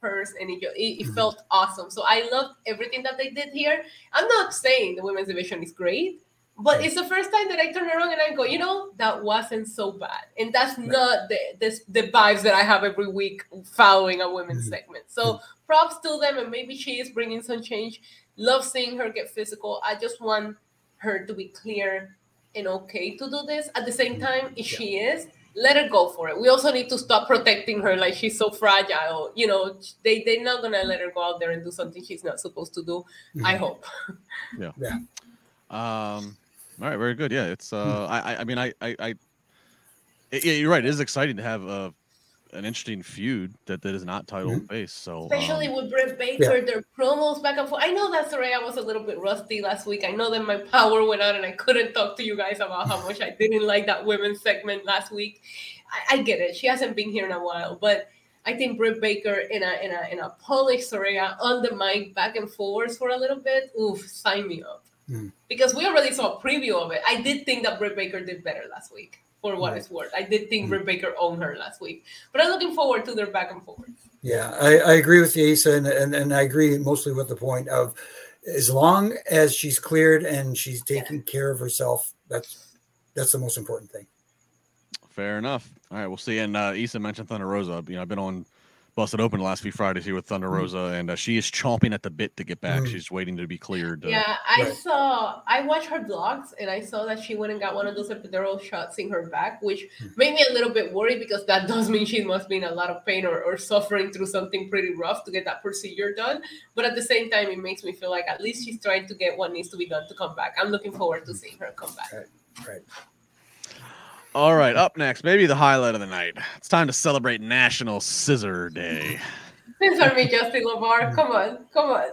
hers, and it, it, it felt awesome. So I loved everything that they did here. I'm not saying the women's division is great, but it's the first time that I turn around and I go, you know, that wasn't so bad, and that's Right. not the this the vibes that I have every week following a women's Mhm. segment. So props to them, and maybe she is bringing some change. Love seeing her get physical. I just want her to be clear and okay to do this. At the same time, if she is, let her go for it. We also need to stop protecting her like she's so fragile. You know, they they're not gonna let her go out there and do something she's not supposed to do. I Mhm. hope. Yeah. Yeah. Um. All right. Very good. Yeah. It's. Uh. Hmm. I. I- I mean. I. I. I it- yeah, you're right. It is exciting to have uh, an interesting feud that, that is not title Mhm. based. So. Especially um, with Britt Baker, their promos back and forth. I know that Saraya was a little bit rusty last week. I know that my power went out and I couldn't talk to you guys about how much I didn't like that women's segment last week. I, I get it. She hasn't been here in a while, but I think Britt Baker in a in a in a polished Saraya on the mic back and forwards for a little bit. Oof, sign me up. Mm. Because we already saw a preview of it. I did think that Britt Baker did better last week, for what Right. it's worth. I did think Mm. Britt Baker owned her last week. But I'm looking forward to their back and forth. Yeah, I, I agree with you, Isa, and, and, and I agree mostly with the point of as long as she's cleared and she's taking care of herself, that's that's the most important thing. Fair enough. All right, we'll see. And uh, Isa mentioned Thunder Rosa. You know, I've been on Busted Open the last few Fridays here with Thunder Mhm. Rosa, and uh, she is chomping at the bit to get back. Mhm. She's waiting to be cleared. uh, Yeah, I Right. saw. I watched her vlogs, and I saw that she went and got one of those epidural shots in her back, which Hmm. made me a little bit worried because that does mean she must be in a lot of pain or, or suffering through something pretty rough to get that procedure done. But at the same time, it makes me feel like at least she's trying to get what needs to be done to come back. I'm looking forward to seeing her come back. Right. All right, up next, maybe the highlight of the night. It's time to celebrate National Scissor Day. Censor me, Justin LaBar. Come on, come on,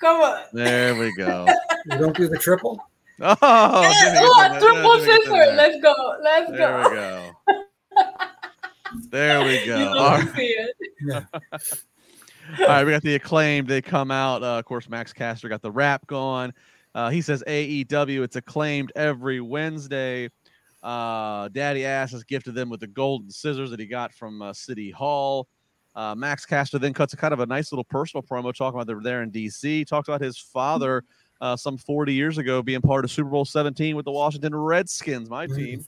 come on. There we go. You don't do the triple? Oh, Yeah, Jimmy oh, gets in there. triple Jimmy gets in scissor. Let's go. Let's There go. we go. There we go. You All love right. to see it. Yeah. All right, we got the acclaimed. They come out. Uh, of course, Max Caster got the rap going. Uh, he says AEW. It's acclaimed every Wednesday. Uh, Daddy Ass has gifted them with the golden scissors that he got from uh, City Hall. Uh, Max Caster then cuts a kind of a nice little personal promo talking about they're there in DC. Talks about his father uh, some 40 years ago being part of Super Bowl 17 with the Washington Redskins, my team,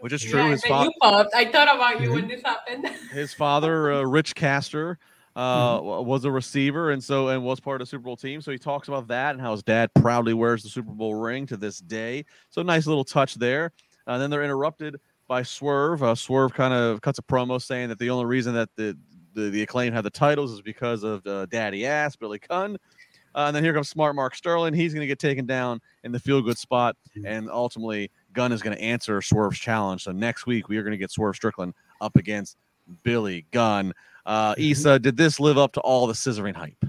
which is true. Yeah, his and father you. I thought about you when this happened. his father, uh, Rich Caster, uh, Mm-hmm. was a receiver and so and was part of the Super Bowl team. So he talks about that and how his dad proudly wears the Super Bowl ring to this day. So nice little touch there. And then they're interrupted by Swerve. Uh, Swerve kind of cuts a promo saying that the only reason that the the, the acclaim had the titles is because of uh, Daddy Ass, Billy Cunn. Uh, and then here comes Smart Mark Sterling. He's going to get taken down in the feel good spot. Mhm. And ultimately, Gunn is going to answer Swerve's challenge. So next week, we are going to get Swerve Strickland up against Billy Gunn. Uh, Mhm. Isa, did this live up to all the scissoring hype?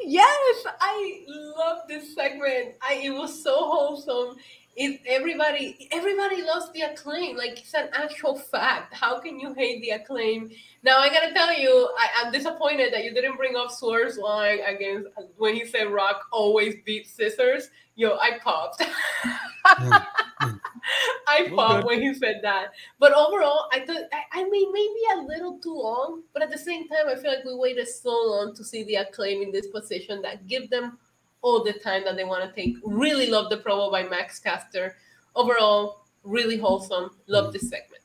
Yes, I love this segment. I it was so wholesome. It, everybody everybody loves the acclaim like it's an actual fact. How can you hate the acclaim? Now i gotta tell you I, am disappointed that you didn't bring up Swerve's line against when he said rock always beats scissors. Yo i popped. Mm, mm. i popped when he said that. But overall i thought I, I mean maybe a little too long but at the same time i feel like we waited so long to see the acclaim in this position that give them all the time that they want to take. Really love the promo by Max Caster. Overall, really wholesome. Love this segment.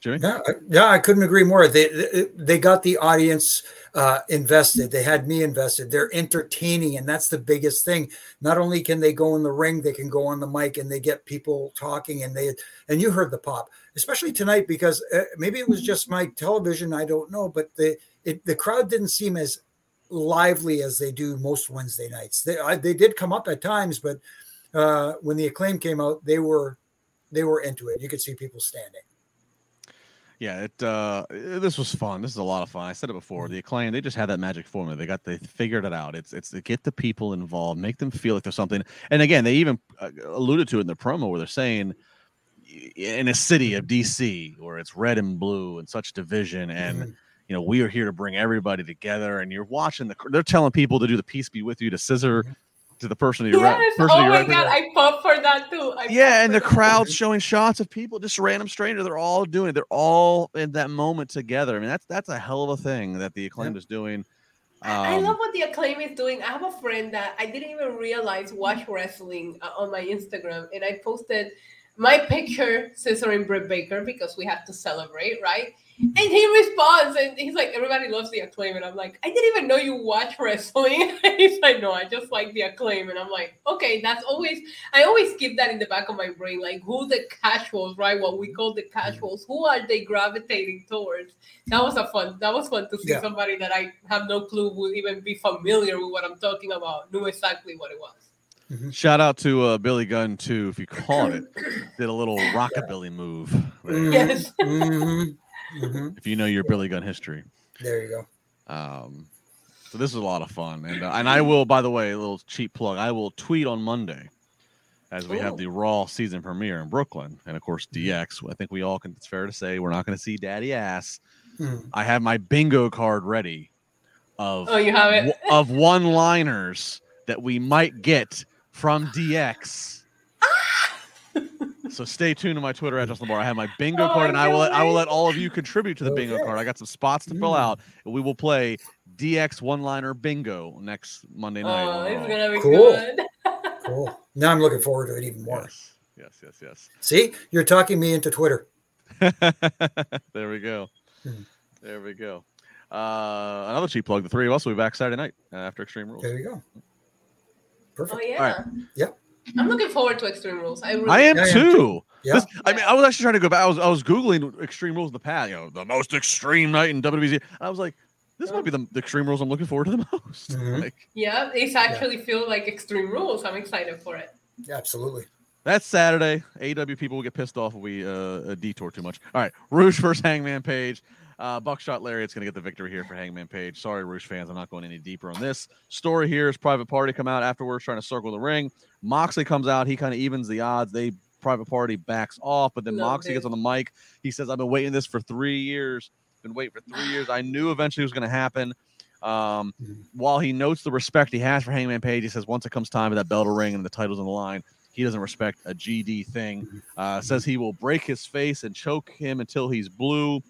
Jimmy? Yeah, yeah, I couldn't agree more. They they, they got the audience uh, invested. They had me invested. They're entertaining, and that's the biggest thing. Not only can they go in the ring, they can go on the mic, and they get people talking. And they and you heard the pop, especially tonight because uh, maybe it was just my television. I don't know, but the it, the crowd didn't seem as lively as they do most Wednesday nights. They I, they did come up at times, but uh, when the acclaim came out, they were they were into it. You could see people standing. Yeah, it uh this was fun. This is a lot of fun. I said it before. Mm-hmm. The acclaim, they just had that magic formula. They got they figured it out. It's it's to get the people involved, make them feel like there's something. And again, they even uh, alluded to it in the promo where they're saying in a city of DC where it's red and blue and such division and mm-hmm you know, we are here to bring everybody together. And you're watching the, they're telling people to do the peace be with you to scissor mm-hmm. to the person you yes. Re- person oh my god, I pop for that too. I yeah, and the crowd showing shots of people, just random stranger. They're all doing it. They're all in that moment together. I mean, that's that's a hell of a thing that the acclaimed yeah. is doing. Um, I love what the acclaim is doing. I have a friend that I didn't even realize watch wrestling uh, on my Instagram, and I posted my picture scissoring Britt Baker because we have to celebrate, right? And he responds and he's like, everybody loves the acclaim. And I'm like, I didn't even know you watch wrestling. he's like, no, I just like the acclaim. And I'm like, okay, that's always, I always keep that in the back of my brain. Like, who the casuals, right? What we call the casuals, who are they gravitating towards? That was a fun, that was fun to see yeah. somebody that I have no clue would even be familiar with what I'm talking about, knew exactly what it was. Mm-hmm. Shout out to uh, Billy Gunn too, if you caught it. Did a little rockabilly move. Yes. Mm-hmm mm-hmm. if you know your Billy Gunn history. There you go. Um, so this is a lot of fun, and uh, and I will, by the way, a little cheap plug. I will tweet on Monday as we Ooh. have the Raw season premiere in Brooklyn, and of course mm-hmm. DX. I think we all can. It's fair to say we're not going to see Daddy Ass. Mm. I have my bingo card ready of oh, you have it of one liners that we might get from DX so stay tuned to my Twitter at Justin LaBar. I have my bingo oh, card, and I will let, I will let all of you contribute to the bingo card. I got some spots to fill mm. out. And we will play DX one liner bingo next Monday night. Oh, it's gonna be cool. good. cool. Now I'm looking forward to it even more. Yes, yes, yes. yes. See, you're talking me into Twitter. there we go. Hmm. There we go. Uh, another cheap plug. The three of us will be back Saturday night after Extreme Rules. There you go. Perfect. Oh yeah. All right. Yep. I'm looking forward to Extreme Rules. I, really I am yeah, too. Yeah. This, I mean, I was actually trying to go back. I was I was googling Extreme Rules in the past. You know, the most extreme night in WWE. I was like, this might be the, the Extreme Rules I'm looking forward to the most. Mm-hmm. Like, yeah, it's actually yeah. feel like Extreme Rules. I'm excited for it. Yeah, absolutely. That's Saturday. AW people will get pissed off if we uh, detour too much. All right, Rouge versus Hangman Page. Uh, Buckshot Lariat's going to get the victory here for Hangman Page. Sorry, Rush fans, I'm not going any deeper on this. Story here is Private Party come out afterwards trying to circle the ring. Moxley comes out. He kind of evens the odds. They Private Party backs off, but then Love Moxley it. gets on the mic. He says, "I've been waiting this for three years. Been waiting for three years. I knew eventually it was going to happen." Um, mm-hmm. while he notes the respect he has for Hangman Page, he says once it comes time for that bell to ring and the title's on the line, he doesn't respect a GD thing. Mm-hmm. Uh, says he will break his face and choke him until he's blue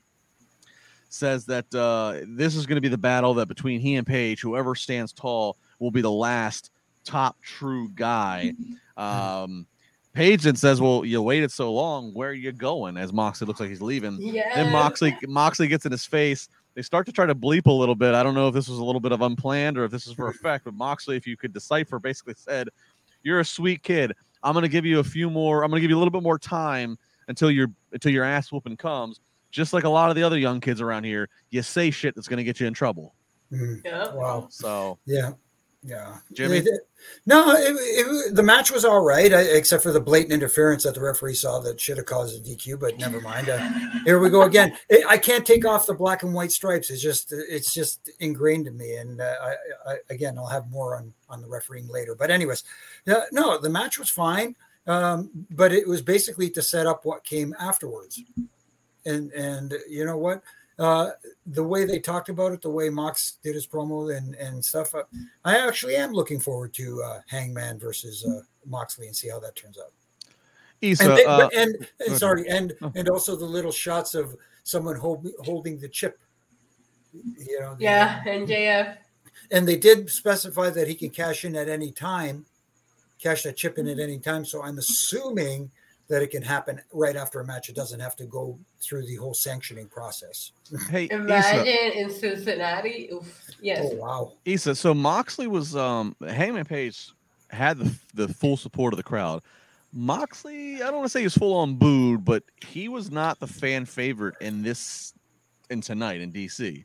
says that uh, this is going to be the battle that between he and Page, whoever stands tall will be the last top true guy. Um, Page then says, "Well, you waited so long. Where are you going?" As Moxley looks like he's leaving. Yeah. Then Moxley Moxley gets in his face. They start to try to bleep a little bit. I don't know if this was a little bit of unplanned or if this is for effect. But Moxley, if you could decipher, basically said, "You're a sweet kid. I'm going to give you a few more. I'm going to give you a little bit more time until your until your ass whooping comes." Just like a lot of the other young kids around here, you say shit that's going to get you in trouble. Mm. Yeah. Wow. So yeah, Yeah, Jimmy? It- it- no, it, it, the match was all right, I, except for the blatant interference that the referee saw that should have caused a DQ. But never mind. Uh, here we go again. It, I can't take off the black and white stripes. It's just it's just ingrained in me. And uh, I, I, again, I'll have more on on the refereeing later. But anyways, yeah, no, the match was fine, um, but it was basically to set up what came afterwards. And and you know what? Uh, the way they talked about it, the way Mox did his promo and and stuff. Uh, I actually am looking forward to uh, Hangman versus uh, Moxley and see how that turns out. Isa, And, they- uh, but- and, and sorry, and Oh. and also the little shots of someone hold, holding the chip. You know, the- Yeah, MJF. and they did specify that he can cash in at any time, cash that chip in at any time. So I'm assuming that it can happen right after a match. It doesn't have to go through the whole sanctioning process. hey, Isa, Imagine in Cincinnati. Oof. Yes. Oh wow! Isa, so Moxley was um Hangman Page had the the full support of the crowd. Moxley, I don't want to say he was full on booed, but he was not the fan favorite in this in tonight in DC.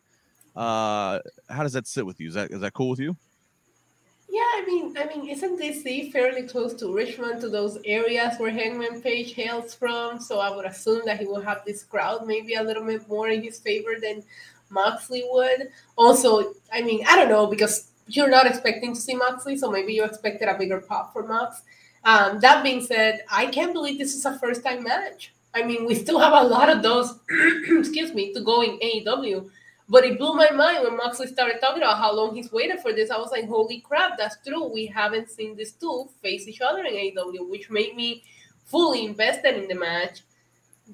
Uh how does that sit with you? Is that is that cool with you? Yeah, I mean, I mean, isn't DC fairly close to Richmond, to those areas where Hangman Page hails from? So I would assume that he will have this crowd maybe a little bit more in his favor than Moxley would. Also, I mean, I don't know because you're not expecting to see Moxley, so maybe you expected a bigger pop for Mox. Um, that being said, I can't believe this is a first time match. I mean, we still have a lot of those, excuse me, to go in AEW. But it blew my mind when Moxley started talking about how long he's waited for this. I was like, holy crap, that's true. We haven't seen these two face each other in AEW, which made me fully invested in the match.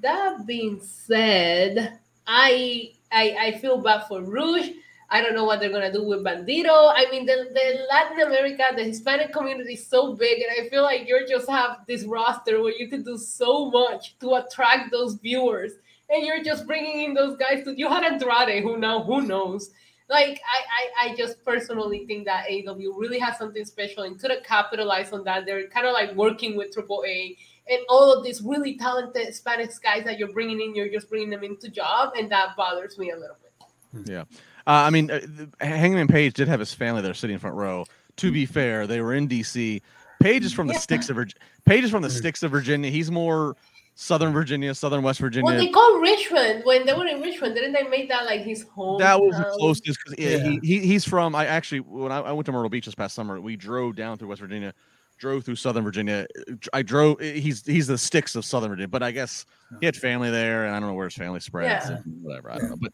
That being said, I I, I feel bad for Rush. I don't know what they're gonna do with Bandito. I mean, the, the Latin America, the Hispanic community is so big, and I feel like you just have this roster where you can do so much to attract those viewers, and you're just bringing in those guys. To, you had Andrade, who now who knows? Like I, I, I just personally think that AW really has something special, and to capitalize on that, they're kind of like working with Triple A and all of these really talented Spanish guys that you're bringing in. You're just bringing them into job, and that bothers me a little bit. Uh, I mean, uh, the- Hangman Page did have his family there sitting in front row. To be fair, they were in DC. Page is from the Yeah. sticks of Virginia. Page is from the Mhm. sticks of Virginia. He's more Southern Virginia, Southern West Virginia. Well, they call Richmond when they were in Richmond. Didn't they make that like his home? that was the closest because Yeah. he, he he's from. I actually when I, I went to Myrtle Beach this past summer, we drove down through West Virginia, drove through Southern Virginia. I drove. Eh, he's he's the sticks of Southern Virginia, but I guess he had family there, and I don't know where his family spreads. Yeah. and whatever, I don't know. But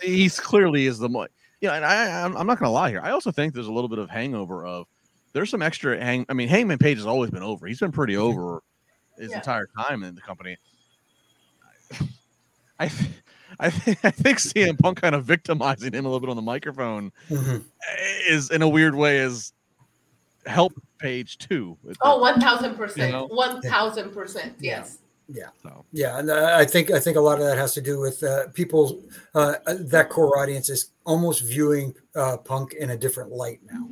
he's clearly is the more. Yeah, and I I'm, I'm not gonna lie here. I also think there's a little bit of hangover of there's some extra hang. I mean, Hangman Page has always been over. He's been pretty mm-hmm. over his Yeah. entire time in the company. I th- I, th- I think CM Punk kind of victimizing him a little bit on the microphone Mhm. is in a weird way is help Page too. with Oh, the- one thousand percent, You know? one thousand percent. Yeah. Yes. so. Yeah, and uh, I think I think a lot of that has to do with uh, people uh, that core audience is almost viewing uh, punk in a different light now.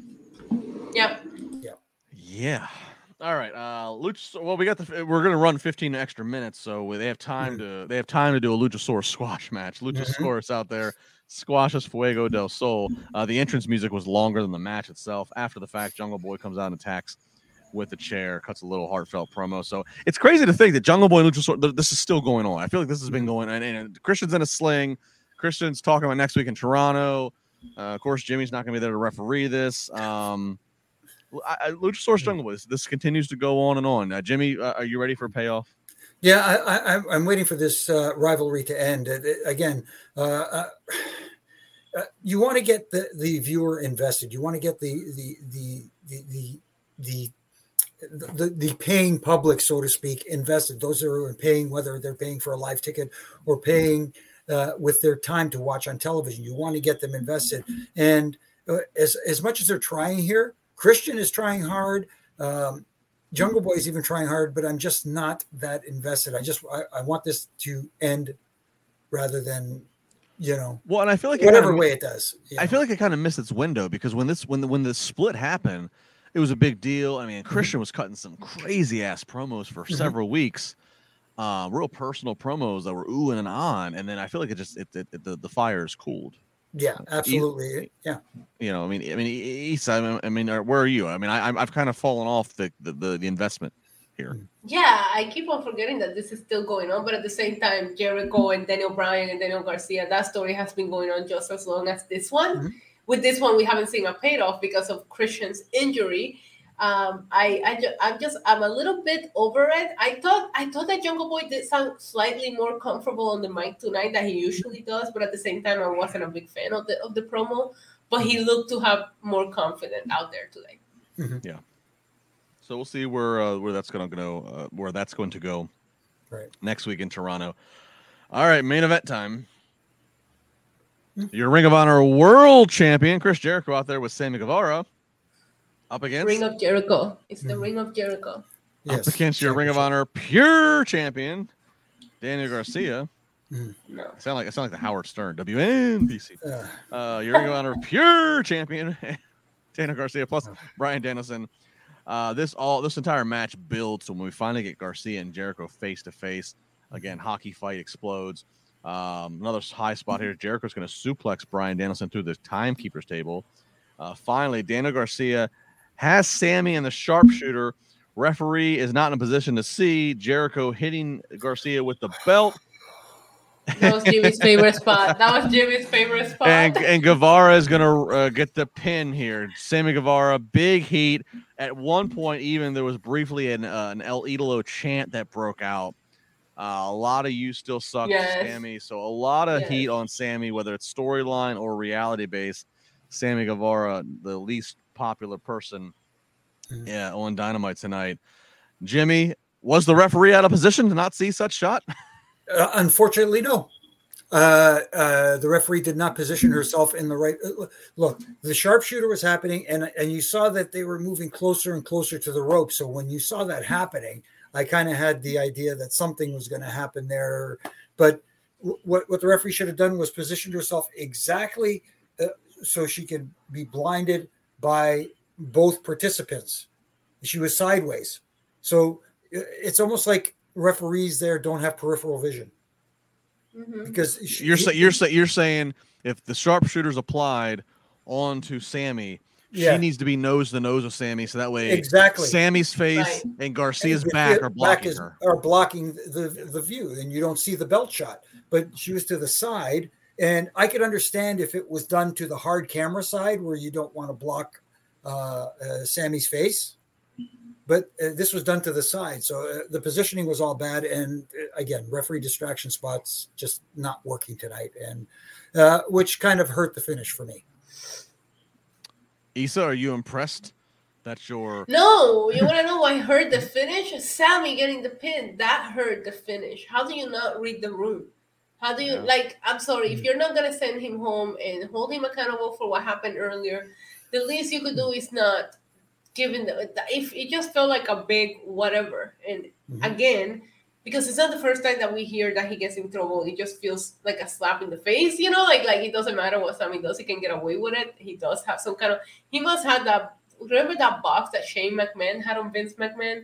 Yep. Yeah. Yeah. All right. Uh Luch well we got the we're gonna run 15 extra minutes, so they have time Mm-hmm. to they have time to do a Luchasaurus squash match. Luchasaurus out there squashes Fuego del Sol. Uh, the entrance music was longer than the match itself. After the fact, Jungle Boy comes out and attacks with a chair, cuts a little heartfelt promo. So it's crazy to think that Jungle Boy and Luchasaurus, th- this is still going on. I feel like this has been going on. And, and Christian's in a sling. Christian's talking about next week in Toronto. Uh, of course, Jimmy's not going to be there to referee this. Um, I, I, Luchasaurus Jungle Boy, this, this continues to go on and on. Uh, Jimmy, uh, are you ready for a payoff? Yeah, I, I'm waiting for this uh, rivalry to end. Uh, uh, again, uh, uh, uh, you want to get the, the viewer invested. You want to get the the the the the the the, the paying public, so to speak, invested. Those who are paying, whether they're paying for a live ticket or paying uh, with their time to watch on television, you want to get them invested. And uh, as as much as they're trying here, Christian is trying hard. Um, Jungle Boy is even trying hard, but I'm just not that invested. I just I, I want this to end rather than you know Well, and I feel like it whatever kinda- way it does. I know. feel like it kind of missed its window because when this when the when the split happened, it was a big deal. I mean, Christian was cutting some crazy ass promos for Mhm. several weeks, uh, real personal promos that were ooh and on, and then I feel like it just it, it, it- the the fires cooled. Yeah, absolutely. Yeah. You know, I mean, I mean, East. I mean, I mean, where are you? I mean, I, I've kind of fallen off the the, the, the investment here. Yeah, I keep on forgetting that this is still going on, but at the same time, Jericho and Daniel Bryan and Daniel Garcia, that story has been going on just as long as this one. Mm-hmm. With this one, we haven't seen a payoff because of Christian's injury. Um, I, I, ju- I'm just, I'm a little bit over it. I thought, I thought that Jungle Boy did sound slightly more comfortable on the mic tonight than he usually does, but at the same time, I wasn't a big fan of the of the promo. But he looked to have more confidence out there today. Mm-hmm. Yeah. So we'll see where uh, where that's going to go, uh, where that's going to go, right next week in Toronto. All right, main event time. Hmm. Your Ring of Honor World Champion Chris Jericho out there with Sammy Guevara up against Ring of Jericho. It's the mm-hmm. Ring of Jericho. Yes, up against your Ring of Honor Pure Champion Daniel Garcia. Mm. No. Sound like it sound like the Howard Stern WNBC. Uh, uh, your Ring of Honor Pure Champion Daniel Garcia plus Bryan Danielson uh, this all this entire match builds to when we finally get Garcia and Jericho face to face. Again, hockey fight explodes. Um, another high spot here. Jericho's going to suplex Bryan Danielson through the timekeeper's table. Uh, finally, Daniel Garcia has Sammy and the sharpshooter. Referee is not in a position to see Jericho hitting Garcia with the belt. That was Jimmy's favorite spot. That was Jimmy's favorite spot. And, and Guevara is going to uh, get the pin here. Sammy Guevara, big heat. At one point, even there was briefly an, uh, an El Idolo chant that broke out. Uh, a lot of you still suck, yes. Sammy. So a lot of yes. heat on Sammy, whether it's storyline or reality based. Sammy Guevara, the least popular person, mm-hmm. yeah, on Dynamite tonight. Jimmy, was the referee out of position to not see such shot? Uh, unfortunately, no. Uh, uh, the referee did not position herself in the right. Uh, look, the sharpshooter was happening, and and you saw that they were moving closer and closer to the rope. So when you saw that happening, I kind of had the idea that something was going to happen there. But what what the referee should have done was positioned herself exactly uh, so she could be blinded by both participants. She was sideways, so it's almost like referees there don't have peripheral vision. Mm-hmm. Because she, you're saying you're saying you're saying if the sharpshooters applied onto Sammy, yeah. she needs to be nose to nose with Sammy, so that way exactly Sammy's face right. and Garcia's and back are blocking back is, her. Are blocking the the view, and you don't see the belt shot. But she was to the side, and I could understand if it was done to the hard camera side, where you don't want to block uh, uh, Sammy's face but uh, this was done to the side. So uh, the positioning was all bad. And uh, again, referee distraction spots just not working tonight, and uh, which kind of hurt the finish for me. Isa, are you impressed? That's your no. You want to know why hurt the finish? Sammy getting the pin that hurt the finish. How do you not read the room? How do you yeah. like? I'm sorry if mm. you're not gonna send him home and hold him accountable for what happened earlier. The least you could do is not giving the, if it just felt like a big whatever and mm-hmm. again because it's not the first time that we hear that he gets in trouble it just feels like a slap in the face you know like like it doesn't matter what Sammy does he can get away with it he does have some kind of he must have that remember that box that Shane McMahon had on Vince McMahon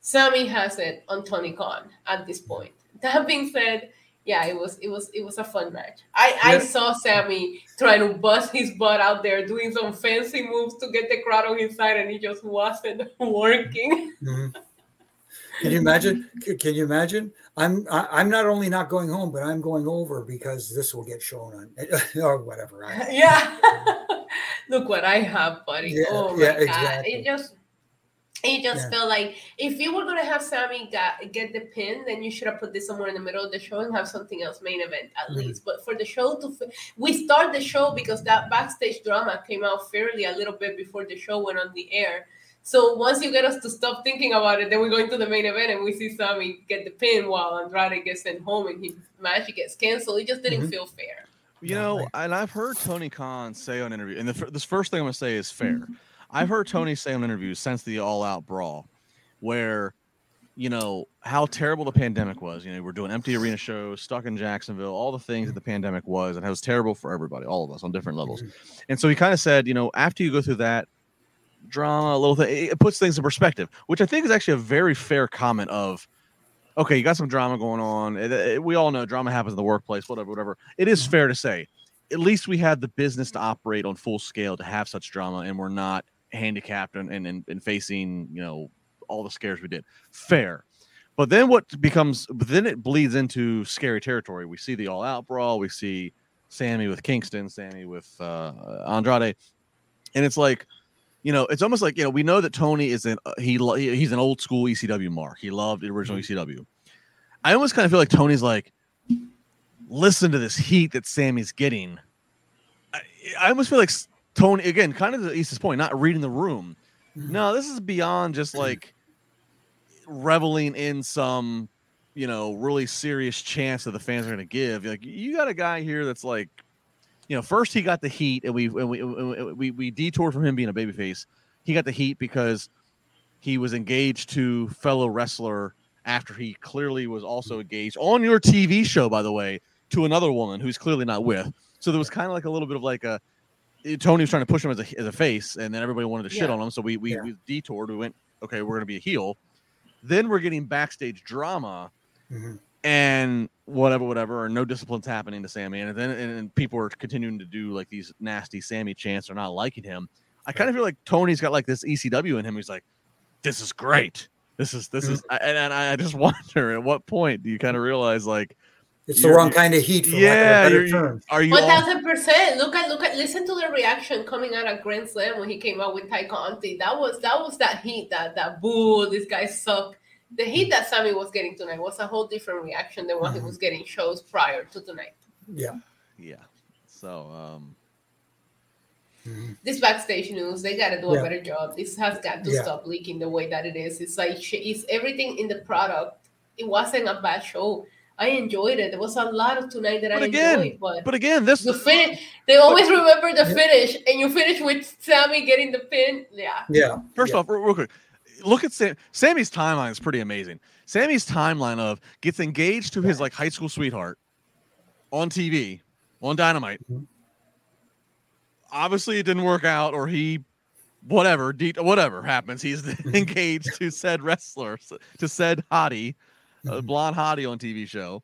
Sammy has it on Tony Khan at this point that being said yeah, it was it was it was a fun match. I yes. I saw Sammy trying to bust his butt out there, doing some fancy moves to get the crowd on his side, and he just wasn't working. Mm-hmm. Can you imagine? Can you imagine? I'm I'm not only not going home, but I'm going over because this will get shown on or whatever. I, yeah. Look what I have, buddy. Yeah, oh my yeah, god! Exactly. It just it just yeah. felt like if you were gonna have Sammy get, get the pin, then you should have put this somewhere in the middle of the show and have something else main event at mm-hmm. least. But for the show to, we start the show because that backstage drama came out fairly a little bit before the show went on the air. So once you get us to stop thinking about it, then we go into the main event and we see Sammy get the pin while Andrade gets sent home and his match gets canceled. It just didn't mm-hmm. feel fair. You know, and I've heard Tony Khan say on interview, and the, this first thing I'm gonna say is fair. Mm-hmm I've heard Tony say on interviews since the All Out Brawl, where you know how terrible the pandemic was. You know, we're doing empty arena shows, stuck in Jacksonville, all the things that the pandemic was, and it was terrible for everybody, all of us on different levels. Mm-hmm. And so he kind of said, you know, after you go through that drama, a little thing, it puts things in perspective, which I think is actually a very fair comment. Of okay, you got some drama going on. It, it, we all know drama happens in the workplace, whatever, whatever. It is mm-hmm. fair to say at least we had the business to operate on full scale to have such drama, and we're not handicapped and and, and, facing you know all the scares we did. Fair. But then what becomes, but then it bleeds into scary territory. We see the all out brawl. We see Sammy with Kingston, Sammy with uh, Andrade, and it's like, you know, it's almost like you know we know that Tony is an uh, he he's an old school ECW mark. He loved the original mm-hmm. ECW. I almost kind of feel like Tony's like, listen to this heat that Sammy's getting. I, I almost feel like Tony again, kind of the Isa's point, not reading the room. Mm-hmm. No, this is beyond just like reveling in some, you know, really serious chance that the fans are going to give. Like you got a guy here that's like, you know, first he got the heat, and we and we we we detoured from him being a babyface. He got the heat because he was engaged to fellow wrestler after he clearly was also engaged on your TV show, by the way, to another woman who's clearly not with. So there was kind of like a little bit of like a Tony was trying to push him as a, as a face, and then everybody wanted to shit on him. So we we, yeah. we detoured. We went, okay, we're going to be a heel. Then we're getting backstage drama, mm-hmm. and whatever, whatever, or no discipline's happening to Sammy, and then and, and, people are continuing to do like these nasty Sammy chants, or not liking him. I kind of feel like Tony's got like this ECW in him. He's like, this is great. This is this mm-hmm. is, and, and I just wonder at what point do you kind of realize like it's the wrong kind of heat. For yeah, are you? One thousand percent. Look at look at listen to the reaction coming out of Grand Slam when he came out with Tay Conti. That was that was that heat. That that boo. This guy suck. The heat that Sammy was getting tonight was a whole different reaction than what mm-hmm. he was getting shows prior to tonight. Yeah. Yeah. So um mm-hmm. this backstage news they got to do a better job this has got to yeah. stop leaking the way that it is it's like it's everything in the product it wasn't a bad show I enjoyed it. There was a lot of tonight that but I again, enjoyed. But, but again, this the finish. They always but, remember the finish, and you finish with Sammy getting the pin. Yeah. Yeah. First yeah. off, real quick, look at Sam, Sammy's timeline is pretty amazing. Sammy's timeline of gets engaged to his like high school sweetheart on TV on Dynamite. Mm-hmm. Obviously, it didn't work out, or he whatever whatever happens. He's engaged to said wrestler to said hottie a mm-hmm. blonde hottie on TV show.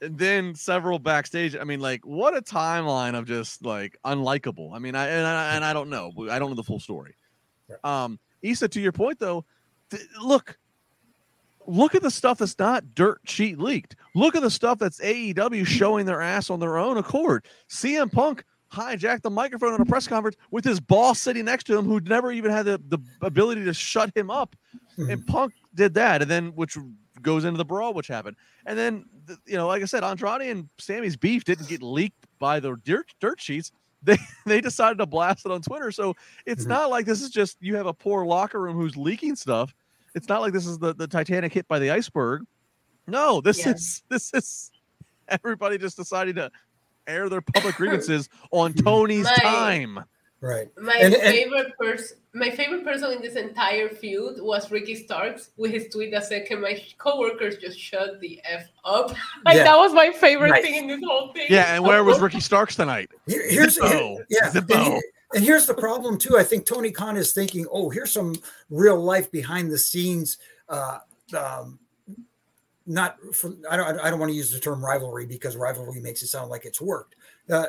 And then several backstage. I mean, like, what a timeline of just like unlikable. I mean, I and I, and I don't know. I don't know the full story. Um, Isa, to your point though, th- look, look at the stuff that's not dirt sheet leaked. Look at the stuff that's AEW showing their ass on their own accord. CM Punk hijacked the microphone in a press conference with his boss sitting next to him who never even had the, the ability to shut him up. Mm-hmm. And Punk did that. And then, which goes into the brawl, which happened. And then, you know, like I said, Andrade and Sammy's beef didn't get leaked by the dirt, dirt sheets. They they decided to blast it on Twitter. So it's mm-hmm. not like this is just you have a poor locker room who's leaking stuff. It's not like this is the, the Titanic hit by the iceberg. No, this is this is everybody just deciding to air their public grievances on Tony's My, time. Right. My and, favorite person, my favorite person in this entire feud was Ricky Starks with his tweet that said, "Can my coworkers just shut the f up?" like yeah. that was my favorite right. thing in this whole thing. Yeah, and where was Ricky Starks tonight? Here, here's here, yeah, and, and, here's the problem too. I think Tony Khan is thinking, "Oh, here's some real life behind the scenes." Uh, um, not for, I don't I don't want to use the term rivalry because rivalry makes it sound like it's worked uh,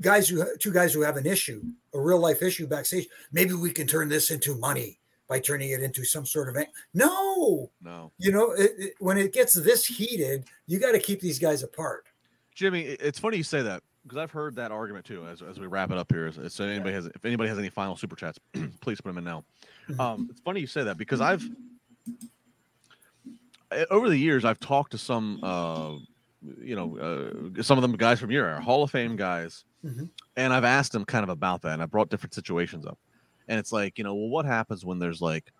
guys who two guys who have an issue, a real life issue backstage. Maybe we can turn this into money by turning it into some sort of no, no. You know, it, it, when it gets this heated, you got to keep these guys apart. Jimmy, it's funny you say that because I've heard that argument too. As, as we wrap it up here, so anybody yeah. has, if anybody has any final super chats, please put them in now. Mm-hmm. Um, it's funny you say that because I've over the years I've talked to some uh, you know, uh, some of them guys from your era, Hall of Fame guys, mm-hmm. and I've asked them kind of about that, and I brought different situations up, and it's like, you know, well, what happens when there's like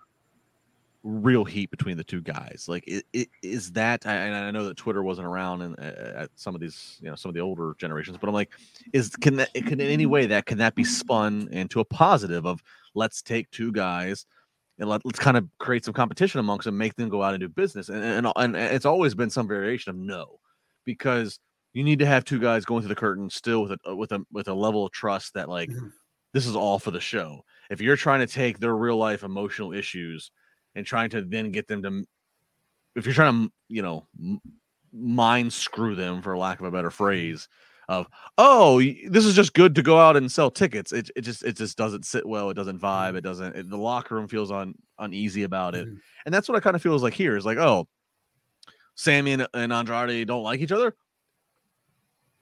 real heat between the two guys? Like, it, it, is that? And I know that Twitter wasn't around in, at some of these, you know, some of the older generations, but I'm like, is can that can in any way that can that be spun into a positive of let's take two guys and let, us kind of create some competition amongst them, make them go out and do business. And, and, and it's always been some variation of no because you need to have two guys going through the curtain still with a with a with a level of trust that like mm-hmm. this is all for the show. If you're trying to take their real life emotional issues and trying to then get them to if you're trying to you know mind screw them for lack of a better phrase of oh this is just good to go out and sell tickets. It, it just it just doesn't sit well. It doesn't vibe. Mm-hmm. It doesn't. It, the locker room feels on uneasy about it, Mhm. and that's what I kind of feel is like here is like oh, Sammy and, and Andrade don't like each other.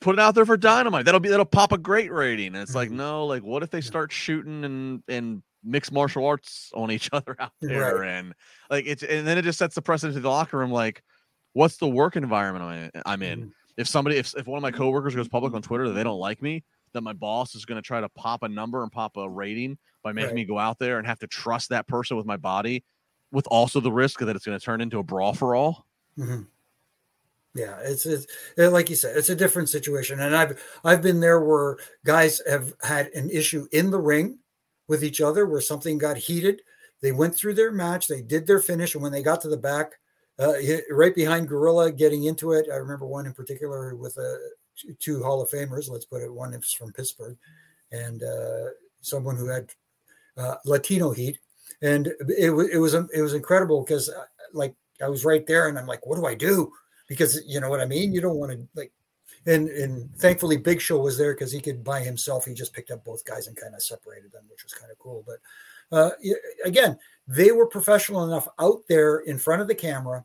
Put it out there for Dynamite. That'll be that'll pop a great rating. And it's like Mhm. no, like what if they start shooting and and mixed martial arts on each other out there Right. and like it's and then it just sets the precedent to the locker room like what's the work environment I'm in? Mhm. if somebody if, if one of my coworkers goes public on twitter that they don't like me that my boss is going to try to pop a number and pop a rating by making Right. me go out there and have to trust that person with my body with also the risk that it's going to turn into a brawl for all Mhm. Yeah, it's, it's uh, like you said, it's a different situation, and I've I've been there where guys have had an issue in the ring with each other where something got heated. They went through their match, they did their finish, and when they got to the back, uh, right behind Gorilla, getting into it. I remember one in particular with uh, two- Hall of Famers. Let's put it. One is from Pittsburgh, and uh, someone who had uh, Latino heat, and it was it was it was incredible because like I was right there, and I'm like, what do I do? Because you know what I mean. You don't want to like, and and thankfully Big Show was there because he could by himself. He just picked up both guys and kind of separated them, which was kind of cool. But uh, again, they were professional enough out there in front of the camera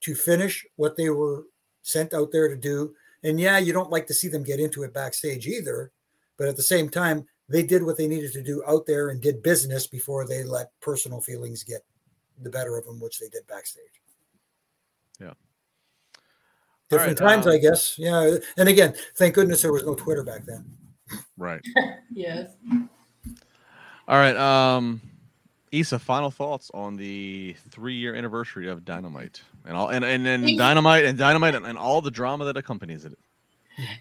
to finish what they were sent out there to do. And yeah, you don't like to see them get into it backstage either, but at the same time, they did what they needed to do out there and did business before they let personal feelings get the better of them, which they did backstage. Yeah. Different right, times, um, I guess. Yeah. And again, thank goodness there was no Twitter back then. right Yes. all right um Isa, final thoughts on the three-year anniversary of Dynamite and all, and and, and Dynamite and Dynamite and, and all the drama that accompanies it.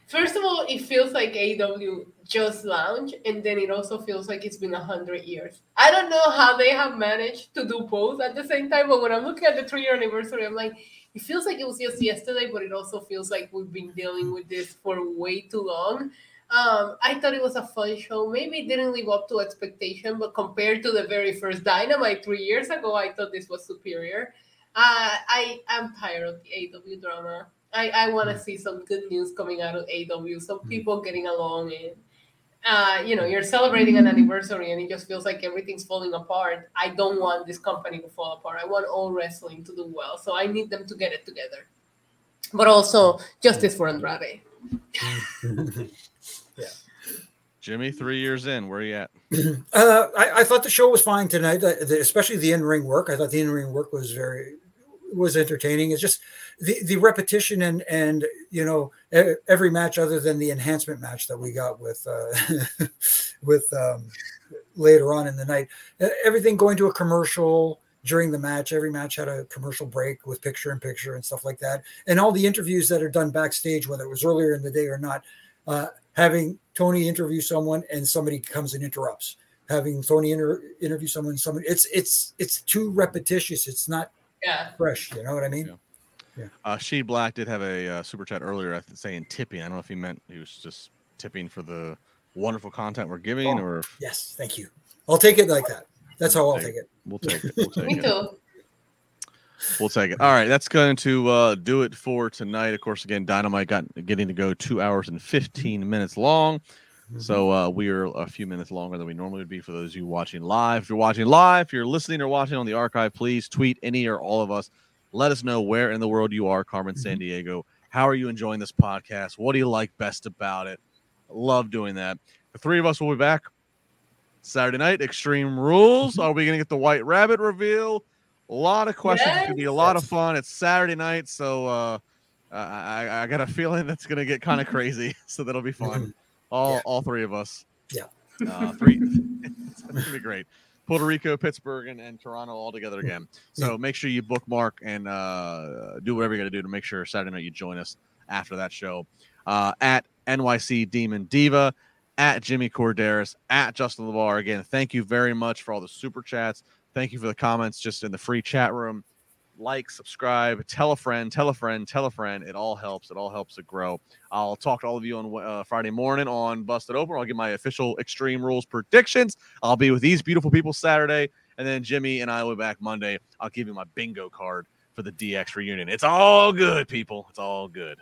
First of all, it feels like AW just launched, and then it also feels like it's been a hundred years. I don't know how they have managed to do both at the same time, but when I'm looking at the three-year anniversary, I'm like, it feels like it was just yesterday, but it also feels like we've been dealing with this for way too long. Um, I thought it was a fun show. Maybe it didn't live up to expectation, but compared to the very first Dynamite three years ago, I thought this was superior. Uh, I am tired of the AW drama. I, I want to see some good news coming out of AW, some people getting along, and uh, you know, you're celebrating an anniversary, and it just feels like everything's falling apart. I don't want this company to fall apart. I want all wrestling to do well, so I need them to get it together. But also justice for Andrade. Jimmy, three years in, where are you at? Uh, I, I thought the show was fine tonight, uh, the, especially the in-ring work. I thought the in-ring work was very was entertaining. It's just the, the repetition and and you know every match other than the enhancement match that we got with uh, with um, later on in the night. Uh, Everything going to a commercial during the match. Every match had a commercial break with picture in picture and stuff like that. And all the interviews that are done backstage, whether it was earlier in the day or not, uh, having Tony interview someone and somebody comes and interrupts. Having Tony inter- interview someone, someone it's it's it's too repetitious. It's not Yeah. fresh. You know what I mean? Yeah. Uh, She Black did have a uh, super chat earlier saying tipping. I don't know if he meant he was just tipping for the wonderful content we're giving, Oh. or if Yes, thank you. I'll take it like that. That's how I'll take it. we'll take it. We'll take Me it. too. We'll take it. All right, that's going to uh, do it for tonight. Of course, again, Dynamite got getting to go two hours and fifteen minutes long. So uh, we are a few minutes longer than we normally would be for those of you watching live. If you're watching live, if you're listening or watching on the archive, please tweet any or all of us. Let us know where in the world you are, Carmen San Diego. How are you enjoying this podcast? What do you like best about it? Love doing that. The three of us will be back Saturday night. Extreme Rules. Are we going to get the White Rabbit reveal? A lot of questions. It's going to be a lot of fun. It's Saturday night, so uh, I, I, I got a feeling that's going to get kind of crazy. So that'll be fun. All Yeah. all three of us. Yeah. Uh, three. it's going to be great. Puerto Rico, Pittsburgh, and, and Toronto all together again. So make sure you bookmark and uh, do whatever you got to do to make sure Saturday night you join us after that show. Uh, at NYC Demon Diva, at Jimmy Korderas, at Justin LaBar. Again, thank you very much for all the super chats. Thank you for the comments just in the free chat room. Like, subscribe, tell a friend, tell a friend, tell a friend. It all helps. It all helps it grow. I'll talk to all of you on uh, Friday morning on Busted Open. I'll give my official Extreme Rules predictions. I'll be with these beautiful people Saturday, and then Jimmy and I will be back Monday. I'll give you my bingo card for the DX reunion. It's all good, people. It's all good.